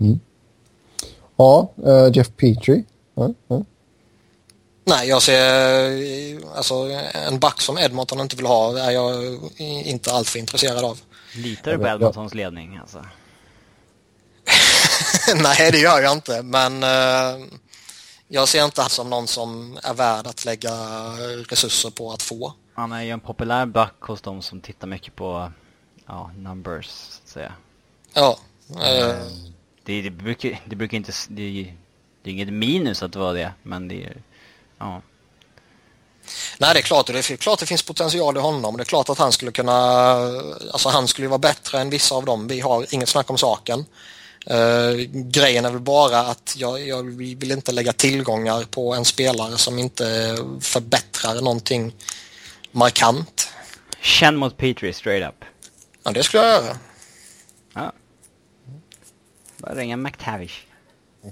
S1: Mm. Ja, uh, Jeff Petrie.
S2: Nej, jag ser alltså en back som Edmonton inte vill ha är jag inte alltför intresserad av.
S3: Litar du på Edmontons ledning alltså?
S2: Nej, det gör jag inte, men uh, jag ser inte han som någon som är värd att lägga resurser på att få.
S3: Han är ju en populär back hos de som tittar mycket på ja, numbers, så att säga.
S2: Ja. Eh,
S3: Det, det, brukar, det brukar inte... Det, det är inget minus att vara det, men det är... Ja.
S2: nej, det är klart. Det är klart det finns potential i honom. Det är klart att han skulle kunna... Alltså han skulle ju vara bättre än vissa av dem. Vi har inget snack om saken. Eh, grejen är väl bara att jag, jag vill inte lägga tillgångar på en spelare som inte förbättrar någonting markant.
S3: Känn mot Petri straight up.
S2: Ja, det skulle jag göra.
S3: Ja. Bara ringa McTavish.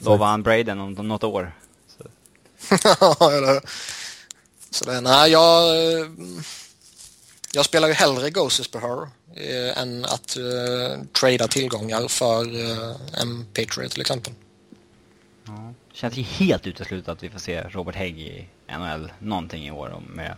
S3: Lovar han Braden om om något år. Så.
S2: Så det, nej, jag, eh, jag spelar ju hellre Ghosts per her eh, än att uh, trada tillgångar för uh, en Patriot till exempel.
S3: Ja. Känns ju helt uteslutet att vi får se Robert Hägg i NHL någonting i år om med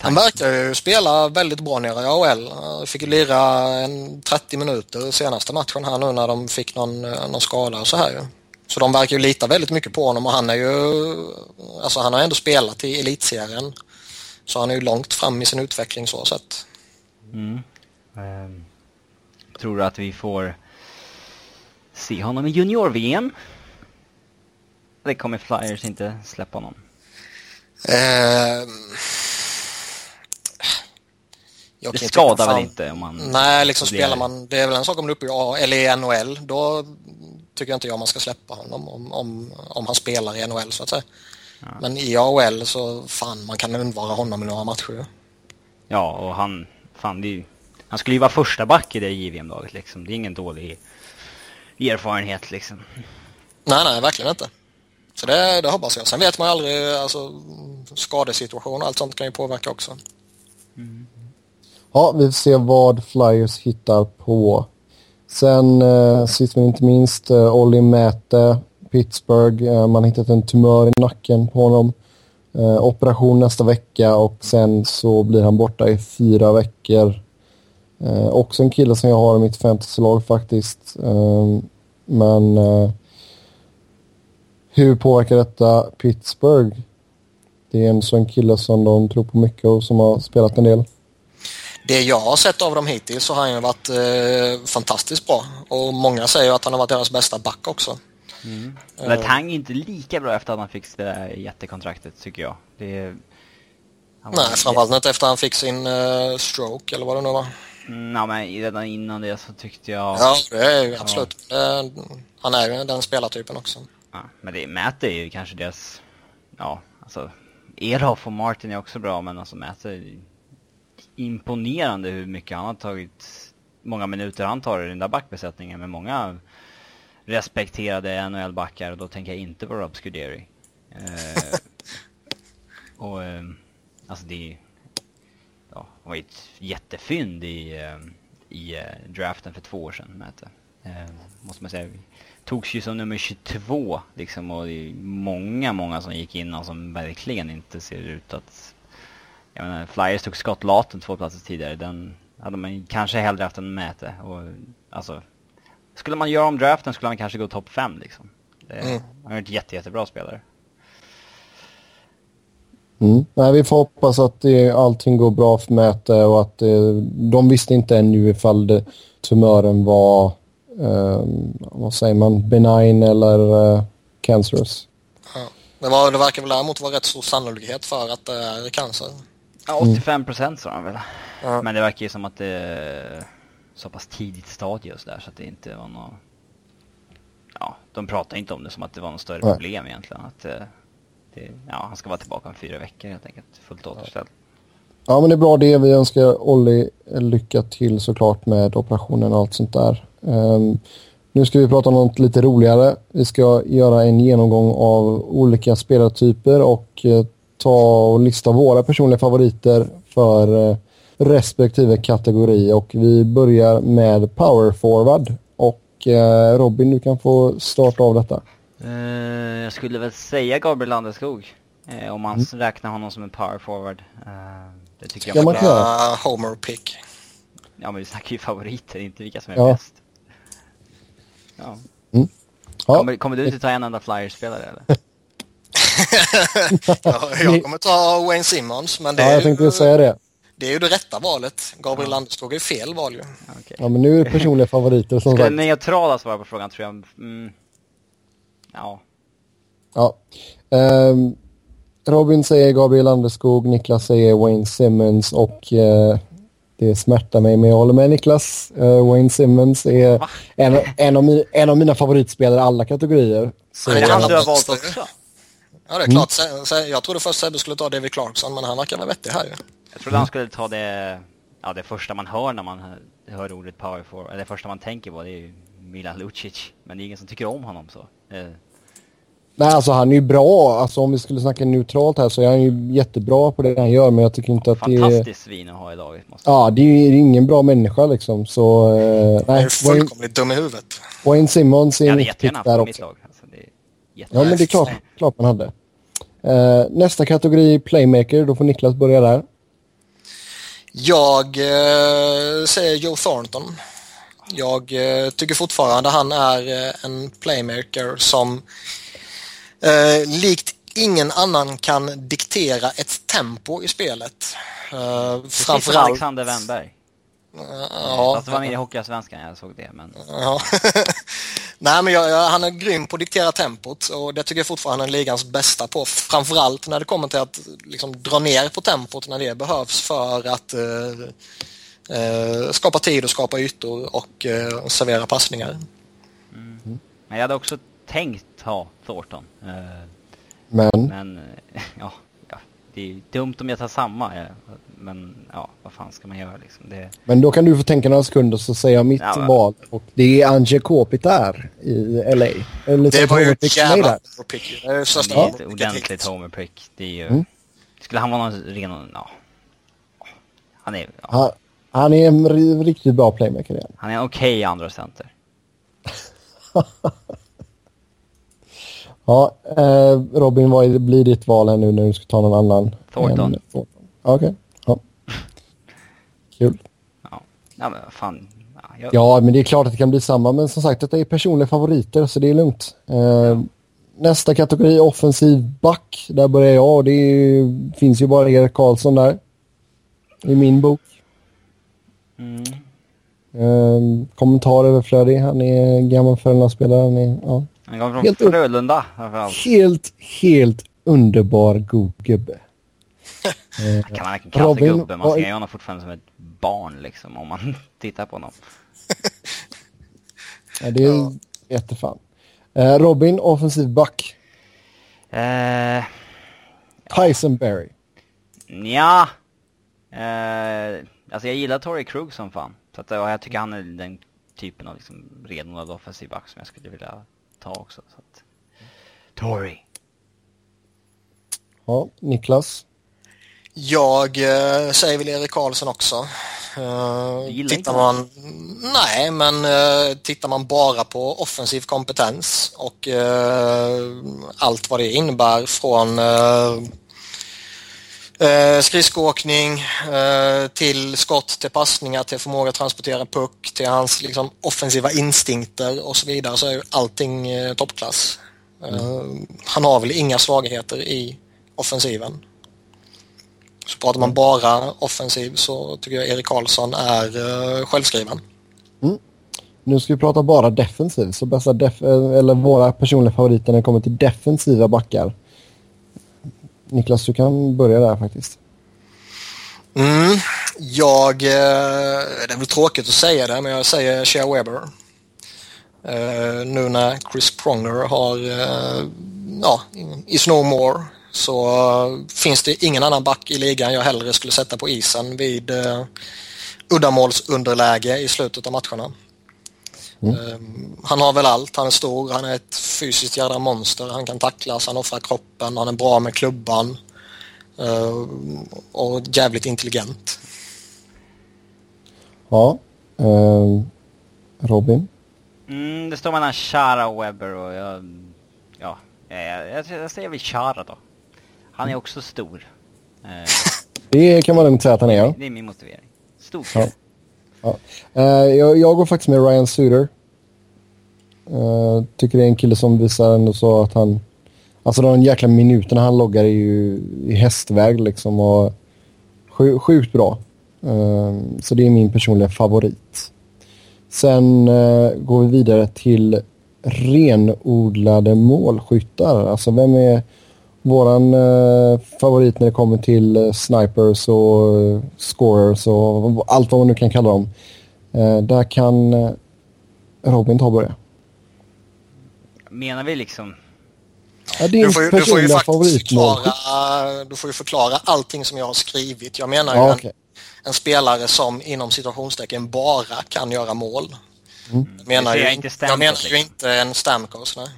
S2: Han verkar ju spela väldigt bra nere i AHL. Han fick ju lira en 30 minuter senaste matchen här nu när de fick någon, eh, någon skada och så här ju. Så de verkar ju lita väldigt mycket på honom och han är ju, alltså han har ändå spelat i elitserien. Så han är ju långt fram i sin utveckling så sett.
S3: Mm. Ehm, tror du att vi får se honom i junior-VM? Det kommer Flyers inte släppa honom.
S2: Jag
S3: Det skadar väl inte om man...
S2: Nej, liksom
S3: Det
S2: spelar man, det är väl en sak om det är uppe i A eller i NHL. Då tycker jag inte jag man ska släppa honom om, om, om han spelar i NHL så att säga. Men i AHL så fan man kan undvara honom i några matcher.
S3: Ja, och han... Fan, det är ju... Han skulle ju vara första back i det JVM-laget liksom. Det är ingen dålig erfarenhet liksom.
S2: Nej, nej, verkligen inte. Så det, det hoppas jag. Sen vet man ju aldrig, alltså skadesituation och allt sånt kan ju påverka också.
S1: Ja, vi får se vad Flyers hittar på. Sen eh, sist men inte minst eh, Olli Mäte, Pittsburgh. Eh, man har hittat en tumör i nacken på honom. Eh, operation nästa vecka och sen så blir han borta i fyra veckor. Eh, också en kille som jag har i mitt fantasylag faktiskt. Men hur påverkar detta Pittsburgh? Det är en sån kille som de tror på mycket och som har spelat en del.
S2: Det jag har sett av dem hittills så har han ju varit eh, fantastiskt bra. Och många säger att han har varit deras bästa back också.
S3: Letang är inte lika bra efter att han fick det där jättekontraktet tycker jag. Det
S2: Nej, framförallt inte efter han fick sin eh, stroke eller vad det nu var.
S3: Mm, Ja, men redan innan det så tyckte jag...
S2: Ja, det är ju absolut. Eh, han är ju den spelartypen också.
S3: Ja, men det, Matt är ju kanske deras... Ja, alltså... Elof och Martin är också bra, men alltså Matt är imponerande hur mycket han har tagit... Många minuter han tar i den där backbesättningen med många respekterade NHL-backar och då tänker jag inte på Rob Scuderi. Eh, och eh, alltså det är ja, han var ju ett jättefynd i, eh, i eh, draften för två år sedan, Mäte. Eh, måste man säga. Togs ju som nummer 22 liksom och det är många, många som gick in och som verkligen inte ser ut att... Jag menar, Flyers tog Scott Laten två platser tidigare. Den hade man kanske hellre haft en Mäte. Och alltså, skulle man göra om draften skulle han kanske gå topp 5 liksom. Det,
S2: Mm.
S3: Han är ett jätte, jättebra spelare.
S1: Mm. Nej, vi får hoppas att det, allting går bra för Mäte och att eh, de visste inte ännu ifall det, tumören var, eh, vad säger man, benign eller eh, cancerous.
S2: Ja. Det, var, det verkar väl däremot vara rätt stor sannolikhet för att det är cancer.
S3: Ja, 85% sa han väl.
S2: Ja.
S3: Men det verkar ju som att det så pass tidigt stadie och sådär så att det inte var något... Ja, de pratar inte om det som att det var något större
S1: Nej.
S3: problem egentligen. Att eh, det, ja, han ska vara tillbaka om fyra veckor helt enkelt. Fullt återställd.
S1: Ja, men det är bra det. Vi önskar Olli lycka till såklart med operationen och allt sånt där. Ehm, nu ska vi prata om något lite roligare. Vi ska göra en genomgång av olika spelartyper och eh, ta och lista våra personliga favoriter för eh, respektive kategori. Och vi börjar med power forward. Och eh, Robin, du kan få starta av detta.
S3: Eh, jag skulle väl säga Gabriel Landeskog. Eh, om man räknar honom som en power forward. Eh, det tycker
S1: Ja,
S3: jag
S1: man kan.
S2: Uh, Homer pick.
S3: Ja men vi snackar ju favoriter, inte vilka som är
S1: Ja.
S3: bäst. Ja. Ja. Kommer, kommer, du inte ta en enda Flyers-spelare eller?
S2: ja, jag kommer ta Wayne Simmons, men det
S1: ja, jag tänkte ju säga det.
S2: Det är ju det rätta valet. Gabriel ja. Landeskog är fel val ju.
S1: Okay. Ja, men nu är det personliga favoriter som
S3: sagt. neutrala svara på frågan tror jag. Mm. Ja.
S1: Ja. Um, Robin säger Gabriel Landeskog, Niklas säger Wayne Simmons och uh, det smärtar mig men jag håller med Niklas. Uh, Wayne Simmons är en, en, av mi, en av mina favoritspelare i alla kategorier.
S3: Så, det är han du har valt också?
S2: Ja, det är klart. Mm. Jag trodde först Sebbe skulle ta David Clarkson, men han verkar vara vettig här ju.
S3: Jag trodde han skulle ta det, ja, det första man hör när man hör ordet power forward, eller det första man tänker på det är ju Milan Lucic. Men det är ingen som tycker om honom så. Eh.
S1: Nej, alltså han är ju bra. Alltså om vi skulle snacka neutralt här så är han ju jättebra på det han gör, men jag tycker inte att det är...
S3: Fantastiskt svin att ha i laget.
S1: Måste ja, det är ju ingen bra människa liksom, så... Eh,
S2: nej, är fullkomligt dum i huvudet.
S1: Wayne Simmons är en riktigt där också. Lag. Alltså, ja, men det är klart, klart man hade. Uh, nästa kategori, Playmaker. Då får Niklas börja där.
S2: Jag uh, säger Joe Thornton. Jag uh, tycker fortfarande han är en playmaker som likt ingen annan kan diktera ett tempo i spelet.
S3: Uh, framförallt... Alexander Wennberg. Ja. Fast det var med i Hockeyallsvenskan jag såg det. Men...
S2: Ja. Nej, men jag, jag, han är grym på att diktera tempot och det tycker jag fortfarande han är ligans bästa på. Framförallt när det kommer till att liksom, dra ner på tempot när det behövs för att eh, eh, skapa tid och skapa ytor och eh, servera passningar.
S3: Mm. Jag hade också tänkt ha Thornton. Eh,
S1: men?
S3: Men, ja, ja, det är dumt om jag tar samma. Men ja, vad fan ska man göra liksom? Det...
S1: Men då kan du få tänka några sekunder så säger jag mitt ja, val. Och det är Ange Kopitar i LA.
S2: Eller det var ju ett jävla homerpick.
S3: Det är ett ordentligt homerpick. Det är ju... Mm. Skulle han vara någon ren... Ja. Han är... Ja.
S1: Han, han är en riktigt bra playmaker igen.
S3: Han är okej okay andra center.
S1: ja, eh, Robin, vad blir ditt val här nu när du ska ta någon annan?
S3: Thornton.
S1: Okej. Okay. Kul.
S3: Ja, ja men vad fan.
S1: Ja, jag... ja, men det är klart att det kan bli samma. Men som sagt, detta är personliga favoriter så det är lugnt. Eh. Nästa kategori, offensiv back. Där börjar jag och det är, finns ju bara Erik Karlsson där. I min bok. Mm. Eh, kommentar överflödig. Han är gammal Frölunda-spelare. Han är, ja.
S3: Han kommer från helt Frölunda
S1: Helt, helt underbar god gubbe.
S3: Kan man verkligen kalla sig gubbe? Man ser ju honom fortfarande som ett barn liksom om man tittar på honom.
S1: ja, det är ja. jättefan. Eh, Robin, offensiv back.
S3: Eh,
S1: Tyson Berry.
S3: Ja. Eh, alltså jag gillar Tory Krug som fan. Så att, jag tycker han är den typen av liksom renodlad offensiv back som jag skulle vilja ta också. Så att, Tory.
S1: Ja, Niklas.
S2: Jag eh, säger väl Erik Karlsson också. Eh, tittar man, nej, men eh, tittar man bara på offensiv kompetens och eh, allt vad det innebär från eh, eh skridskoåkning eh, till skott, till passningar, till förmåga att transportera puck, till hans liksom, offensiva instinkter och så vidare så är ju allting eh, toppklass. Mm. han har väl inga svagheter i offensiven. Så pratar man bara offensiv så tycker jag Erik Karlsson är uh, självskriven.
S1: Mm. Nu ska vi prata bara defensiv, så bästa def eller våra personliga favoriter när det kommer till defensiva backar. Niklas, du kan börja där faktiskt.
S2: Mm, jag, eh, det är väl tråkigt att säga det, men jag säger Shea Weber. Uh, nu när Chris Pronger har, uh, ja, is no more så uh, finns det ingen annan back i ligan jag hellre skulle sätta på isen vid uh, uddamålsunderläge i slutet av matcherna. Mm. Uh, han har väl allt. Han är stor, han är ett fysiskt jädra monster, han kan tacklas, han offrar kroppen, han är bra med klubban uh, och jävligt intelligent.
S1: Ja. Uh, Robin?
S3: Mm, det står mellan Chara och Webber och jag... Ja, jag, jag, jag säger väl Chara då. Han är också stor. Eh,
S1: det kan man lugnt säga att han är, ja.
S3: Det är min motivering. Stor. Ja.
S1: ja. Uh, jag, jag, går faktiskt med Ryan Suter. Uh, tycker det är en kille som visar ändå så att han... Alltså de jäkla minuterna han loggar är ju i hästväg liksom och sjukt bra. Uh, så det är min personliga favorit. Sen uh, går vi vidare till renodlade målskyttar. Alltså vem är våran uh, favorit när det kommer till uh, snipers och uh, scorers och allt vad man nu kan kalla dem. där kan Robin ta börja.
S3: Menar vi liksom...
S2: Ja, din du, får ju, du får ju faktiskt förklara, du får ju förklara allting som jag har skrivit. Jag menar ja, ju okay. en, en, spelare som inom situationstecken bara kan göra mål. Mm. Jag menar, ju, inte jag menar ju liksom. inte en Stamkos, nej.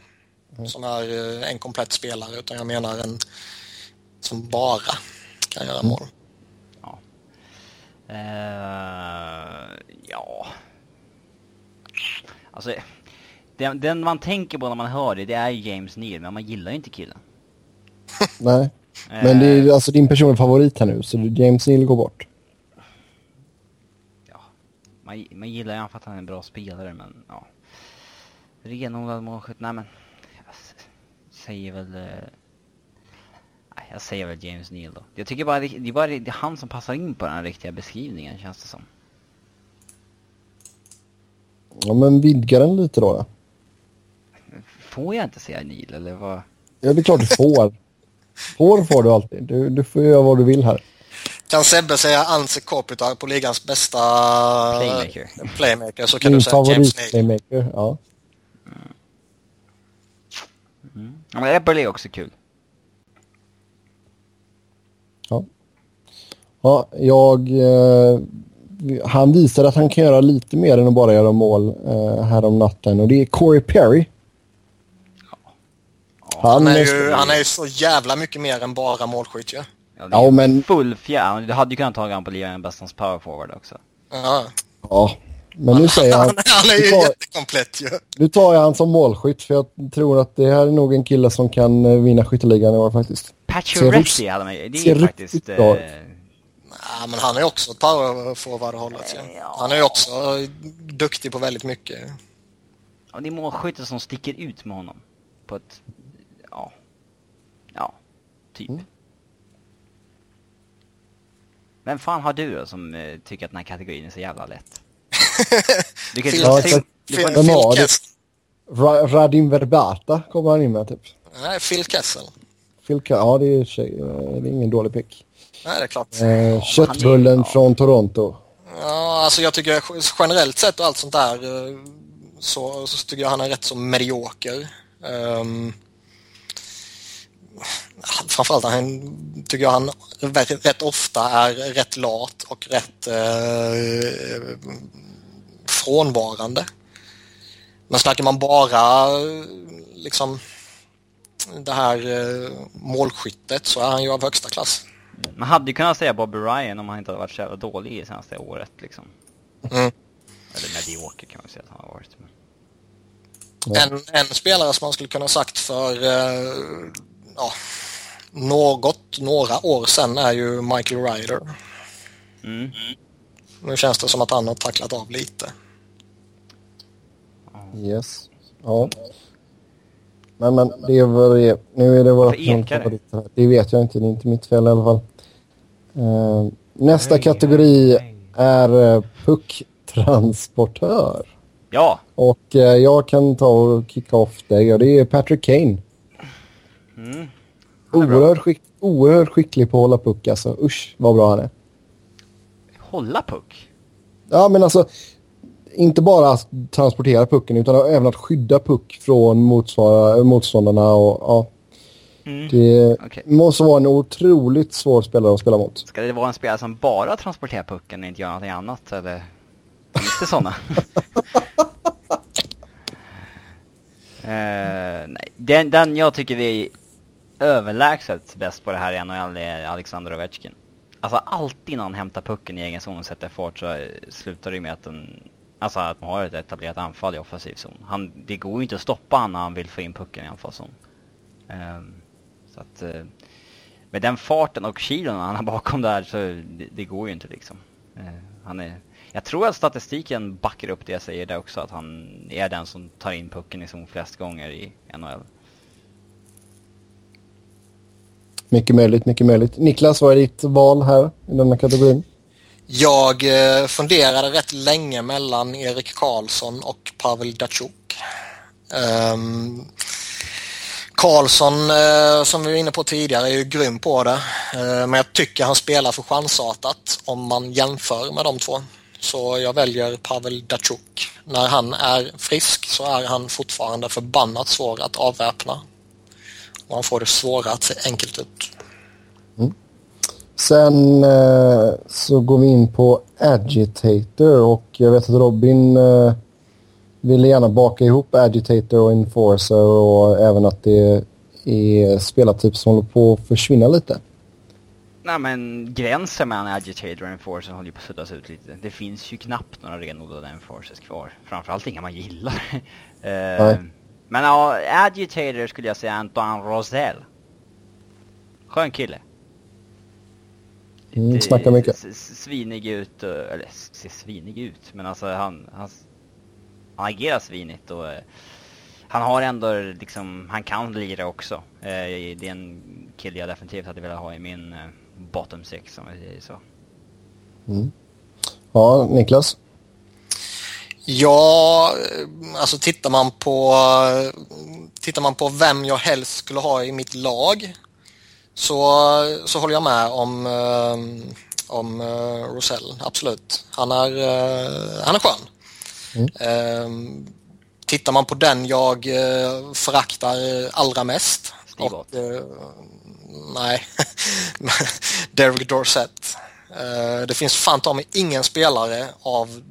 S2: Mm. Som är eh, en komplett spelare, utan jag menar en som bara kan göra mål.
S3: Ja. Uh, ja. Alltså, den, den, man tänker på när man hör det, det är James Neal, men man gillar ju inte killen.
S1: Nej, men det är alltså din personliga favorit här nu, så James Neal går bort
S3: man, man gillar ju för att han är en bra spelare, men ja. Renodlad målskytt, nej men. Säger väl... Eh, nej, jag säger väl James Neal då. Jag tycker bara det, det är bara det är han som passar in på den här riktiga beskrivningen, känns det som.
S1: Ja, men vidga den lite då. då.
S3: Får jag inte säga Neil, eller vad?
S1: Ja, det är klart du får. får får du alltid. Du, du får göra vad du vill här.
S2: Kan Sebbe säga Anse Kopitar på ligans bästa
S3: playmaker,
S2: playmaker så kan Min du säga James Neal. playmaker,
S1: ja.
S3: Mm. Ja, men Eberle är också kul.
S1: Ja. Ja, jag... Eh, han visade att han kan göra lite mer än att bara göra mål eh, här om natten och det är Corey Perry.
S2: Ja. Han, han, är ju, han är ju så jävla mycket mer än bara målskytt ju. Ja.
S3: Ja, ja men... Full fjärr. Du hade ju kunnat ta honom på ligan bästans power forward också.
S2: Ja.
S1: Ja. Men nu säger han...
S2: han är ju tar, jättekomplett ju.
S1: Nu tar jag han som målskytt för jag tror att det här är nog en kille som kan eh, vinna skytteligan i år faktiskt.
S3: Pacioretty hade man ju. Det är faktiskt... Eh... Nej,
S2: men han är också ett power forward hållet ja. ja. Han är ju också duktig på väldigt mycket.
S3: Ja, det är målskyttar som sticker ut med honom. På ett... Ja. Ja. Typ. Mm. Vem fan har du då som tycker att den här kategorin är så jävla lätt?
S2: du kan inte säga... Phil,
S1: Phil Radim Verbata kommer han in med typ.
S2: Nej, Phil Kessel.
S1: Phil Kessel, ja det är, tjej, eh, det är ingen dålig pick.
S2: Nej, det är klart.
S1: Eh, köttbullen ja. från Toronto.
S2: Ja, alltså jag tycker generellt sett och allt sånt där eh, så, så tycker jag han är rätt så medioker. Um, framförallt han, tycker jag han rätt ofta är rätt lat och rätt eh, frånvarande. Men snackar man bara liksom det här eh, målskyttet så är han ju av högsta klass.
S3: Man hade ju kunnat säga Bobby Ryan om han inte hade varit så jävla dålig i senaste året liksom.
S2: Mm.
S3: Eller medioker kan man säga att han har varit. Men...
S2: En, en spelare som man skulle kunna sagt för eh, ja, något, några år sedan är ju Michael Ryder.
S3: Mm.
S2: Nu känns det som att han har tacklat av lite.
S1: Yes. Ja. Men, men det är vad det är. Nu är det våra favoriter. Det vet jag inte. Det är inte mitt fel i alla fall. Uh, nästa hej, kategori hej. är uh, pucktransportör.
S3: Ja.
S1: Och uh, jag kan ta och kicka off det. det är Patrick Kane.
S3: Mm.
S1: Oerhört, skick, oerhört skicklig på att hålla puck alltså. Usch vad bra han är.
S3: Hålla puck?
S1: Ja men alltså inte bara att transportera pucken utan även att skydda puck från motståndarna och ja. Mm. Det okay. måste vara en otroligt svår spelare att spela mot.
S3: Ska det vara en spelare som bara transporterar pucken och inte gör någonting annat eller? Finns det sådana? uh, nej, den, den jag tycker vi överlägset bäst på det här i NHL är Alexander Ovechkin. Alltså alltid när han hämtar pucken i egen zon och sätter fart så slutar det med att den, alltså att man har ett etablerat anfall i offensiv zon. Han, det går ju inte att stoppa honom när han vill få in pucken i anfallszon. Um, så att uh, med den farten och kilon han har bakom där så det, det, går ju inte liksom. Uh, han är, jag tror att statistiken backar upp det jag säger där också, att han är den som tar in pucken i zon flest gånger i NHL.
S1: Mycket möjligt, mycket möjligt. Niklas, vad är ditt val här i denna kategorin?
S2: Jag eh, funderade rätt länge mellan Erik Karlsson och Pavel Datsjuk. Um, Karlsson, eh, som vi var inne på tidigare, är ju grym på det. Eh, men jag tycker han spelar för chansartat om man jämför med de två. Så jag väljer Pavel Datsjuk. När han är frisk så är han fortfarande förbannat svår att avväpna. Och han får det svåra att se enkelt ut.
S1: Mm. Sen eh, så går vi in på Agitator och jag vet att Robin eh, ville gärna baka ihop Agitator och Enforcer och även att det är spelartyp som håller på att försvinna lite.
S3: Nej men gränsen mellan Agitator och Enforcer håller ju på att suddas ut lite. Det finns ju knappt några renodlade Enforcers kvar. Framförallt inga man gillar. uh, men ja, Agitator skulle jag säga Antoine Rosell. Skön kille.
S1: Mm, snackar mycket.
S3: Svinig ut, eller ser svinig ut, men alltså han, han, han agerar svinigt och eh, han har ändå liksom, han kan lira också. Eh, det är en kille jag definitivt hade velat ha i min eh, bottom six om vi säger så.
S1: Mm. Ja, Niklas?
S2: Ja, alltså tittar man på tittar man på vem jag helst skulle ha i mitt lag så, så håller jag med om, om Rosell, absolut. Han är, han är skön. Mm. Tittar man på den jag föraktar allra mest.
S3: Och,
S2: nej, Derek Dorsett. Det finns fan ta mig ingen spelare av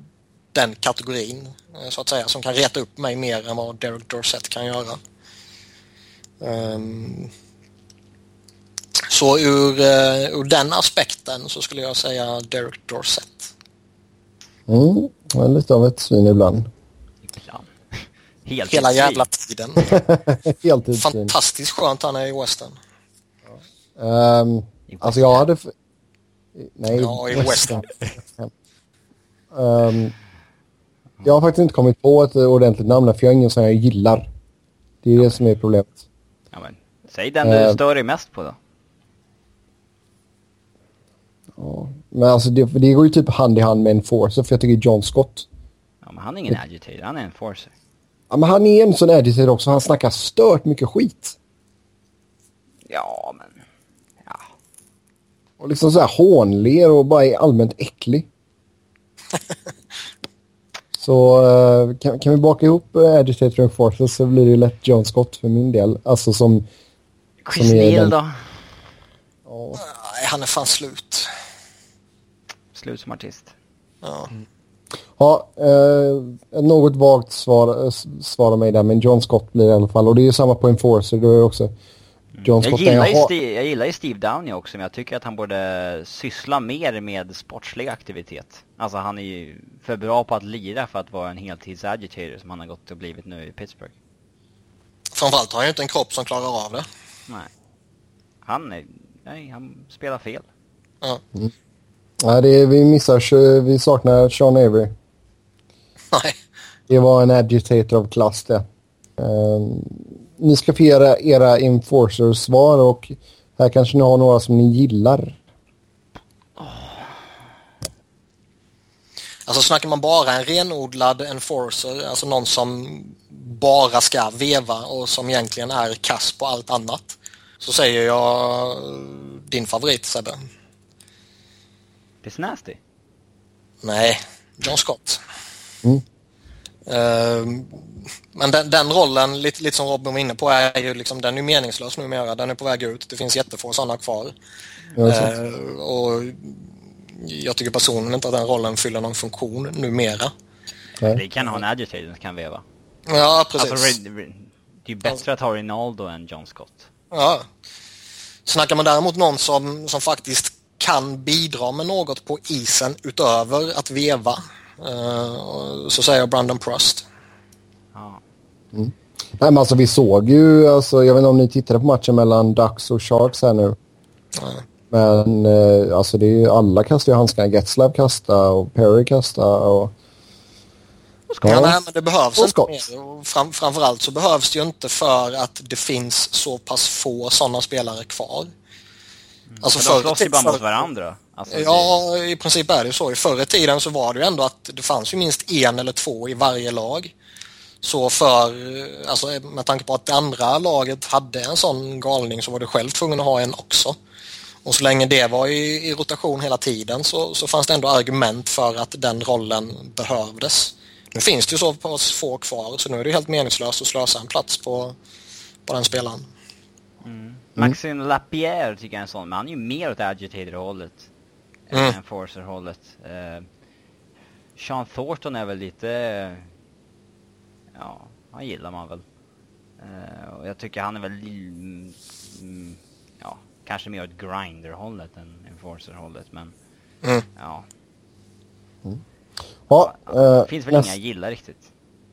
S2: den kategorin så att säga som kan reta upp mig mer än vad Derek Dorsett kan göra. Så ur, ur den aspekten så skulle jag säga Derek Dorsett.
S1: Mm, lite av ett svin ibland.
S3: Ibland. Helt
S2: Hela jävla tiden.
S1: Helt
S2: Fantastiskt skönt han är i Western.
S1: Um, alltså jag hade... Nej,
S2: ja, i Western.
S1: um, jag har faktiskt inte kommit på ett ordentligt namn för jag är ingen sån jag gillar. Det är det som är problemet.
S3: Ja, men, säg den du uh, stör dig mest på då.
S1: Ja, men alltså det, det går ju typ hand i hand med en forcer för jag tycker John Scott.
S3: Ja, men han är ingen det... agitator, han är en forcer.
S1: Ja, men han är en sån agitator också. Han snackar stört mycket skit.
S3: Ja, men... Ja.
S1: Och liksom så här hånler och bara är allmänt äcklig. så uh, kan, kan vi baka ihop uh, Agitator och Forcer så blir det ju lätt John Scott för min del. Alltså som...
S3: Chris Neal då?
S2: Ja. Han är fan slut.
S3: Slut som artist.
S2: Ja.
S3: Mm.
S1: Ja, eh, något vagt svar, svar av mig där, men John Scott blir det i alla fall. Och det är ju samma på Enforcer, då är också John Scott.
S3: Jag gillar, jag, Steve, jag gillar ju Steve Downey också, men jag tycker att han borde syssla mer med sportslig aktivitet. Alltså han är ju för bra på att lira för att vara en heltidsagitator som han har gått och blivit nu i Pittsburgh.
S2: Framförallt har han ju inte en kropp som klarar av det.
S3: Nej. Han är, nej, han spelar fel.
S2: Ja.
S1: Mm. Nej, det vi missar, vi saknar Sean Avery.
S2: Nej.
S1: Det var en agitator av klass det. Um, ni ska få era, era enforcers-svar och här kanske ni har några som ni gillar.
S2: Alltså snackar man bara en renodlad enforcer, alltså någon som bara ska veva och som egentligen är kass på allt annat. Så säger jag din favorit Sebbe.
S3: Det är nasty.
S2: Nej, John Scott.
S1: Mm.
S2: Uh, men den, den, rollen, lite, lite som Robin var inne på, är ju liksom, den är meningslös numera. Den är på väg ut. Det finns jättefå sådana kvar. Uh, och jag tycker personligen inte att den rollen fyller någon funktion numera.
S3: Nej. Det kan ha en agitator som kan veva.
S2: Ja, precis.
S3: Alltså, det är ju bättre att ha Rinaldo än John Scott.
S2: Ja. Snackar man däremot någon som, som faktiskt kan bidra med något på isen utöver att veva uh, så säger Brandon Prost.
S3: Ja.
S1: Mm. Nej, men alltså vi såg ju, alltså, jag vet inte om ni tittade på matchen mellan Ducks och Sharks här nu.
S2: Nej.
S1: Men eh, alltså det är ju, alla kastar ju handskarna. Getslav kastar och Perry kastar och...
S2: Ja, ja nej, men det behövs
S1: och
S2: inte mer. Fram, framförallt så behövs det ju inte för att det finns så pass få sådana spelare kvar. Alltså
S3: Men de slåss ju bara mot varandra. Alltså, det-
S2: Ja, i princip är det så. I förr i tiden så var det ju ändå att det fanns ju minst en eller två i varje lag. Så för, alltså med tanke på att det andra laget hade en sån galning så var du själv tvungen att ha en också. Och så länge det var i, i rotation hela tiden så, så fanns det ändå argument för att den rollen behövdes. Nu finns det ju så pass få kvar så nu är det helt meningslöst att slösa en plats på, på den spelaren.
S3: Maxime Lapierre tycker jag är en sån, men han är ju mer åt agitator-hållet.
S2: Mm.
S3: Än enforcer-hållet. Uh, Sean Thornton är väl lite... eh, ja, han gillar man väl. Eh, och jag tycker han är väl... mm, mm, ja, kanske mer åt grinder-hållet än enforcer-hållet, men...
S2: Mm.
S3: Ja,
S1: Ja, eh,
S3: det finns väl
S1: näst-
S3: inga jag gillar riktigt.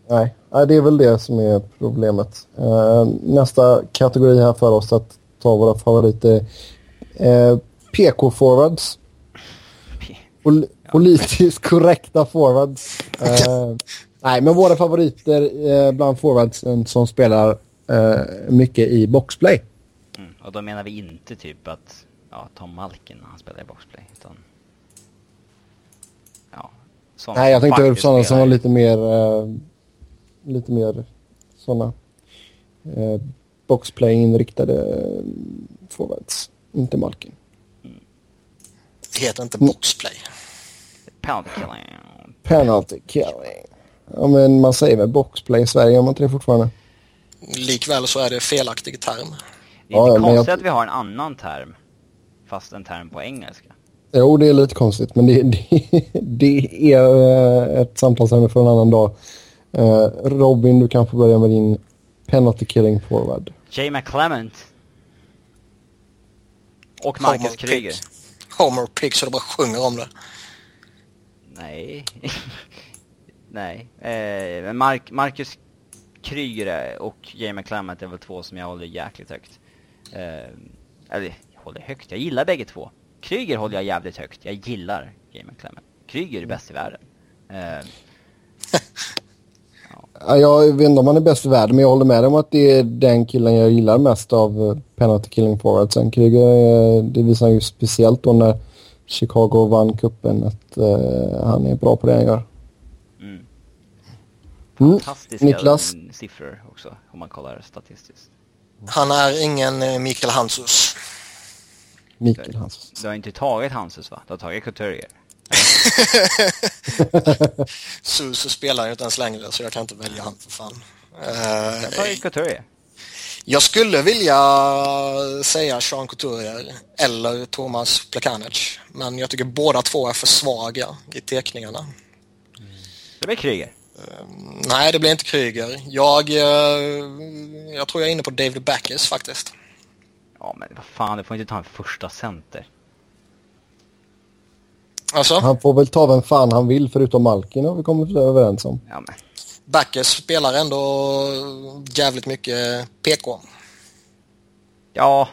S1: Nej, det är väl det som är problemet. Eh, nästa kategori här för oss att ta våra favoriter. Eh, PK-forwards. Pol- Politiskt korrekta forwards. Eh, nej, men våra favoriter eh, bland forwardsen som spelar eh, mycket i boxplay.
S3: Mm. Och då menar vi inte typ att ja, Tom Malkin när han spelar i boxplay, utan... Ja,
S1: Nej, jag tänkte
S3: faktiskt
S1: sådana som var lite mer... Eh, lite mer sådana eh, boxplay-inriktade eh, forwards. Inte Malkin.
S2: Det heter inte boxplay.
S3: Penalty killing.
S1: Penalty killing. Ja, men man säger väl boxplay i Sverige, gör man inte det fortfarande?
S2: Likväl så är det felaktig term.
S3: Det är
S1: Ja,
S3: inte
S1: men jag-
S3: konstigt att vi har en annan term, fast en term på engelska.
S1: Jo, det är lite konstigt, men det, det, det är eh, ett samtalsämne för en annan dag. Eh, Robin, du kan få börja med din penalty killing forward.
S3: Jay McClement. Och
S2: Homer
S3: Marcus Kryger.
S2: Pick. Homer Pick så det bara sjunger om det.
S3: Nej. Nej. Eh, men Mark, Marcus Kryger och Jay McClement är väl två som jag håller jäkligt högt. Eh, eller, jag håller högt. Jag gillar bägge två. Kryger håller jag jävligt högt. Jag gillar Jay McClement. Kryger är bäst i världen. Eh,
S1: Jag vet inte om han är bäst i världen, men jag håller med om att det är den killen jag gillar mest av eh, penalty killing forwardsen. Kryger, eh, det visar ju speciellt då när Chicago vann cupen att eh, han är bra på det han gör.
S3: mm.
S1: Mm.
S3: Fantastiska
S1: Niklas?
S3: mm, siffror också, om man kollar statistiskt.
S2: Han är ingen Mikael Hansus.
S1: Mikael Hansson.
S3: Du har inte tagit Hanses va? Du har tagit Couturier.
S2: Susu spelar ju inte ens längre så jag kan inte välja han för fan.
S3: Jag har
S2: Eh,
S3: Couturier.
S2: jag skulle vilja säga Sean Couturier eller Thomas Plekanec. Men jag tycker båda två är för svaga i teckningarna.
S3: Det blir Kryger.
S2: Nej, det blir inte Kryger. Jag, eh, jag tror jag är inne på David Backes faktiskt.
S3: Ja men vad fan, du får inte ta en första center.
S2: Alltså,
S1: Han får väl ta vem fan han vill förutom Malkin har vi kommit överens om.
S3: Ja men.
S2: Backes spelar ändå jävligt mycket PK.
S3: Ja.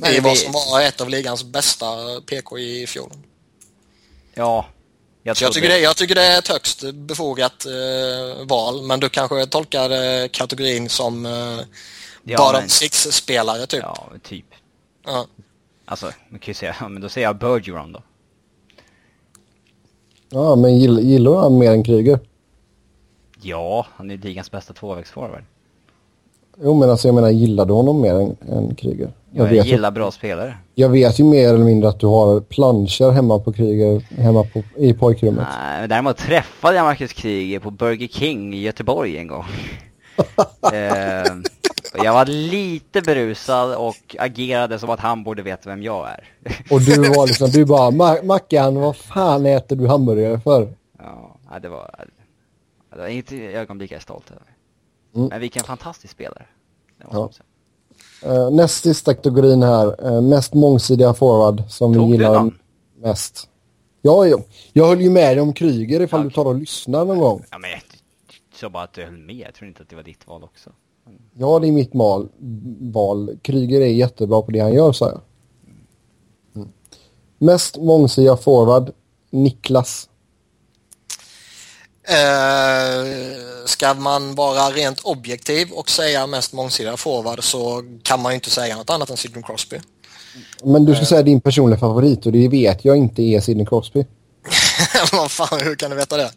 S2: Det vad
S3: vi-
S2: som var ett av ligans bästa PK i fjol.
S3: Ja. Jag,
S2: jag tycker, det, jag tycker det är ett högst befogat eh, val, men du kanske tolkar eh, kategorin som eh,
S3: Ja,
S2: bottom
S3: men-
S2: six-spelare typ.
S3: Ja, typ.
S2: Ja.
S3: Alltså, man kan ju säga, men då säger jag Bergeron då.
S1: Ja, men gill, gillar du han mer än Kryger?
S3: Ja, han är ligans bästa tvåvägsforward.
S1: Jo, men alltså jag menar, gillar du honom mer än, än Kryger?
S3: Jag,
S1: ju-
S3: gillar bra spelare.
S1: Jag vet ju mer eller mindre att du har planscher hemma på Kryger, hemma på, i pojkrummet.
S3: Nej, men däremot träffade jag Marcus Kryger på Burger King i Göteborg en gång. eh, och jag var lite berusad och agerade som att han borde veta vem jag är.
S1: Och du var liksom, du bara, "Ma- Mackan, vad fan äter du hamburgare för?
S3: ja, det var... Det var inget ögonblick jag är stolt över.
S1: Mm.
S3: Men vilken fantastisk spelare.
S1: Ja. Uh, näst sista kategorin här, eh, mest mångsidiga forward som vi
S3: Tog du
S1: gillar
S3: den?
S1: mest. Ja, jag, jag höll ju med dig om Kryger ifall
S3: Ja.
S1: du tar och lyssnar någon gång.
S3: Ja men jag sa bara att du höll med, jag tror inte att det var ditt val också.
S1: Ja, det är mitt mal, val. Kryger är jättebra på det han gör, sa jag. Mest mångsidiga forward, Niklas.
S2: Eh, ska man vara rent objektiv och säga mest mångsidiga forward så kan man ju inte säga något annat än Sidney Crosby.
S1: Men du ska säga din personliga favorit och det vet jag inte är Sidney Crosby.
S2: Vad fan, hur kan du veta det?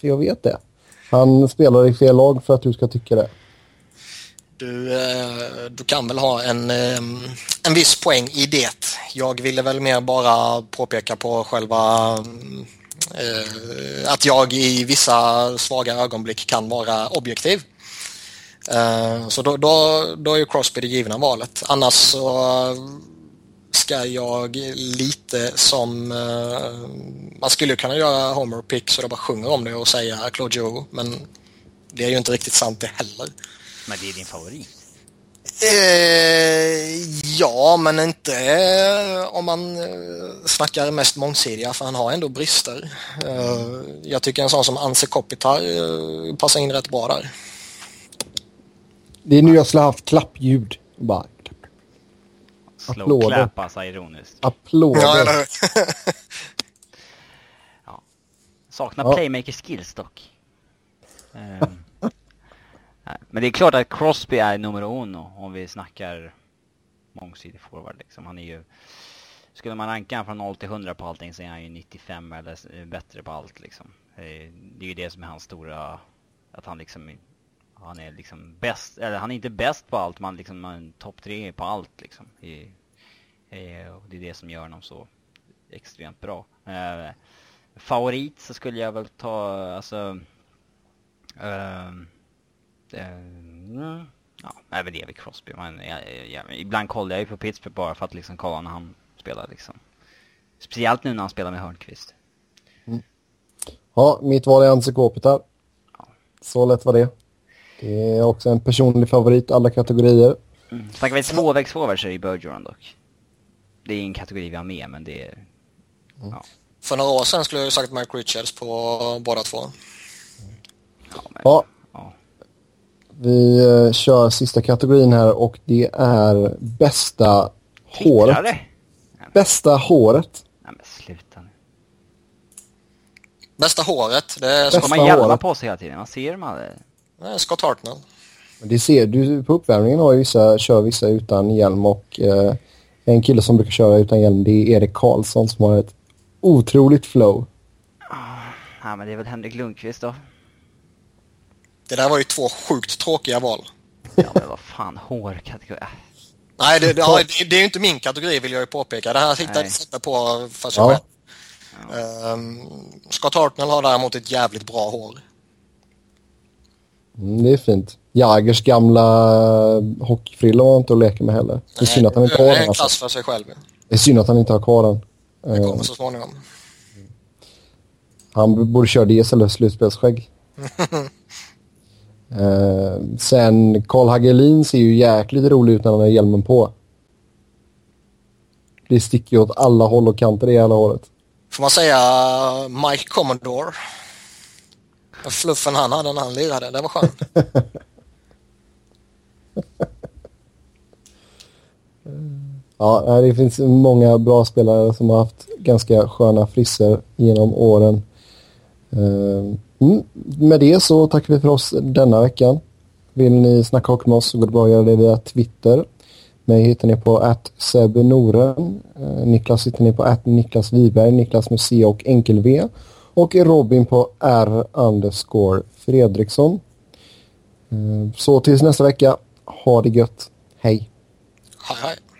S1: För jag vet det. Han spelar i fel lag för att du ska tycka det.
S2: Du, eh, du kan väl ha en, eh, en viss poäng i det. Jag ville väl mer bara påpeka på själva eh, att jag i vissa svaga ögonblick kan vara objektiv. Så då, då, då är ju Crosby det givna valet. Annars så ska jag lite som... Man skulle kunna göra Homer pick så det bara sjunger om det och säga Claude Joe men det är ju inte riktigt sant det heller.
S3: Men det är din favorit?
S2: Eh, ja, men inte eh, om man eh, snackar mest mångsidiga för han har ändå brister. Eh, jag tycker en sån som Anse Kopitar eh, passar in rätt bra där.
S1: Det är nu jag skulle haft klappljud. Bara.
S3: Slå Applåder. clap alltså ironiskt.
S1: Applåder. Ja, eller
S3: ja. Saknar ja. playmaker skills dock. Um. Men det är klart att Crosby är nummer uno om vi snackar mångsidig forward liksom. Han är ju... Skulle man ranka honom från 0 till 100 på allting så är han ju 95 eller bättre på allt liksom. Det är ju det som är hans stora... Att han liksom... Han är liksom bäst, eller han är inte bäst på allt, men liksom man topp tre på allt liksom. det är det som gör honom så extremt bra. Eh, favorit så skulle jag väl ta, alltså... Eh, ja, även David Crosby. Men jag, jag, ibland kollar jag ju på Pittsburgh bara för att liksom kolla när han spelar liksom. Speciellt nu när han spelar med Hörnqvist.
S1: Mm. Ja, mitt val är Anse Kopitar. Ja. Så lätt var det. Det är också en personlig favorit, alla kategorier.
S3: Mm. Snackar vi tvåvägsforward så är det Bergeron dock. Det är en kategori vi har med, men det är...
S2: Mm. Ja. För några år sedan skulle jag sagt Mike Richards på båda två.
S1: Ja, men... ja, vi uh, kör sista kategorin här och det är bästa Fickrare. håret. Bästa håret.
S3: Nej men sluta nu.
S2: Bästa håret. Det är
S3: Ska man hjälma på sig hela tiden? Man ser dem aldrig.
S2: Nej, Scott Hartnell.
S1: Det ser du på uppvärmningen har ju vissa, kör vissa utan hjälm och uh, en kille som brukar köra utan hjälm det är Erik Karlsson som har ett otroligt flow.
S3: Ja men det är väl Henrik Lundqvist då.
S2: Det där var ju två sjukt tråkiga val.
S3: Ja, men vad fan, hårkategori.
S2: Nej, det, det, det är ju inte min kategori vill jag ju påpeka. Det här hittade jag inte på för sig ja. själv. Ja. Um, Scott Hartnell har däremot ett jävligt bra hår.
S1: Mm, det är fint. Jagers gamla hockeyfrilla var inte att leka med heller. Det är synd att han inte har den. Det är
S2: en klass för sig själv.
S1: Det är synd att han inte har kvar den.
S2: Det kommer ehm. så småningom.
S1: Han borde köra det istället för slutspelsskägg. Eh, sen Karl Hagelin ser ju jäkligt rolig ut när han har hjälmen på. Det sticker ju åt alla håll och kanter i hela håret.
S2: Får man säga Mike Commodore? Fluffen han hade när han lirade, det var skönt.
S1: ja, det finns många bra spelare som har haft ganska sköna frisser genom åren. Uh, Mm. Med det så tackar vi för oss denna veckan. Vill ni snacka hockey med oss så går det bra att göra det via Twitter. Mig hittar ni på att Noren. Eh, Niklas hittar ni på att Niklas Wiberg, Niklas med C och enkel-V. Och Robin på R underscore Fredriksson. Eh, så tills nästa vecka, ha det gött. Hej!
S2: Hej hej!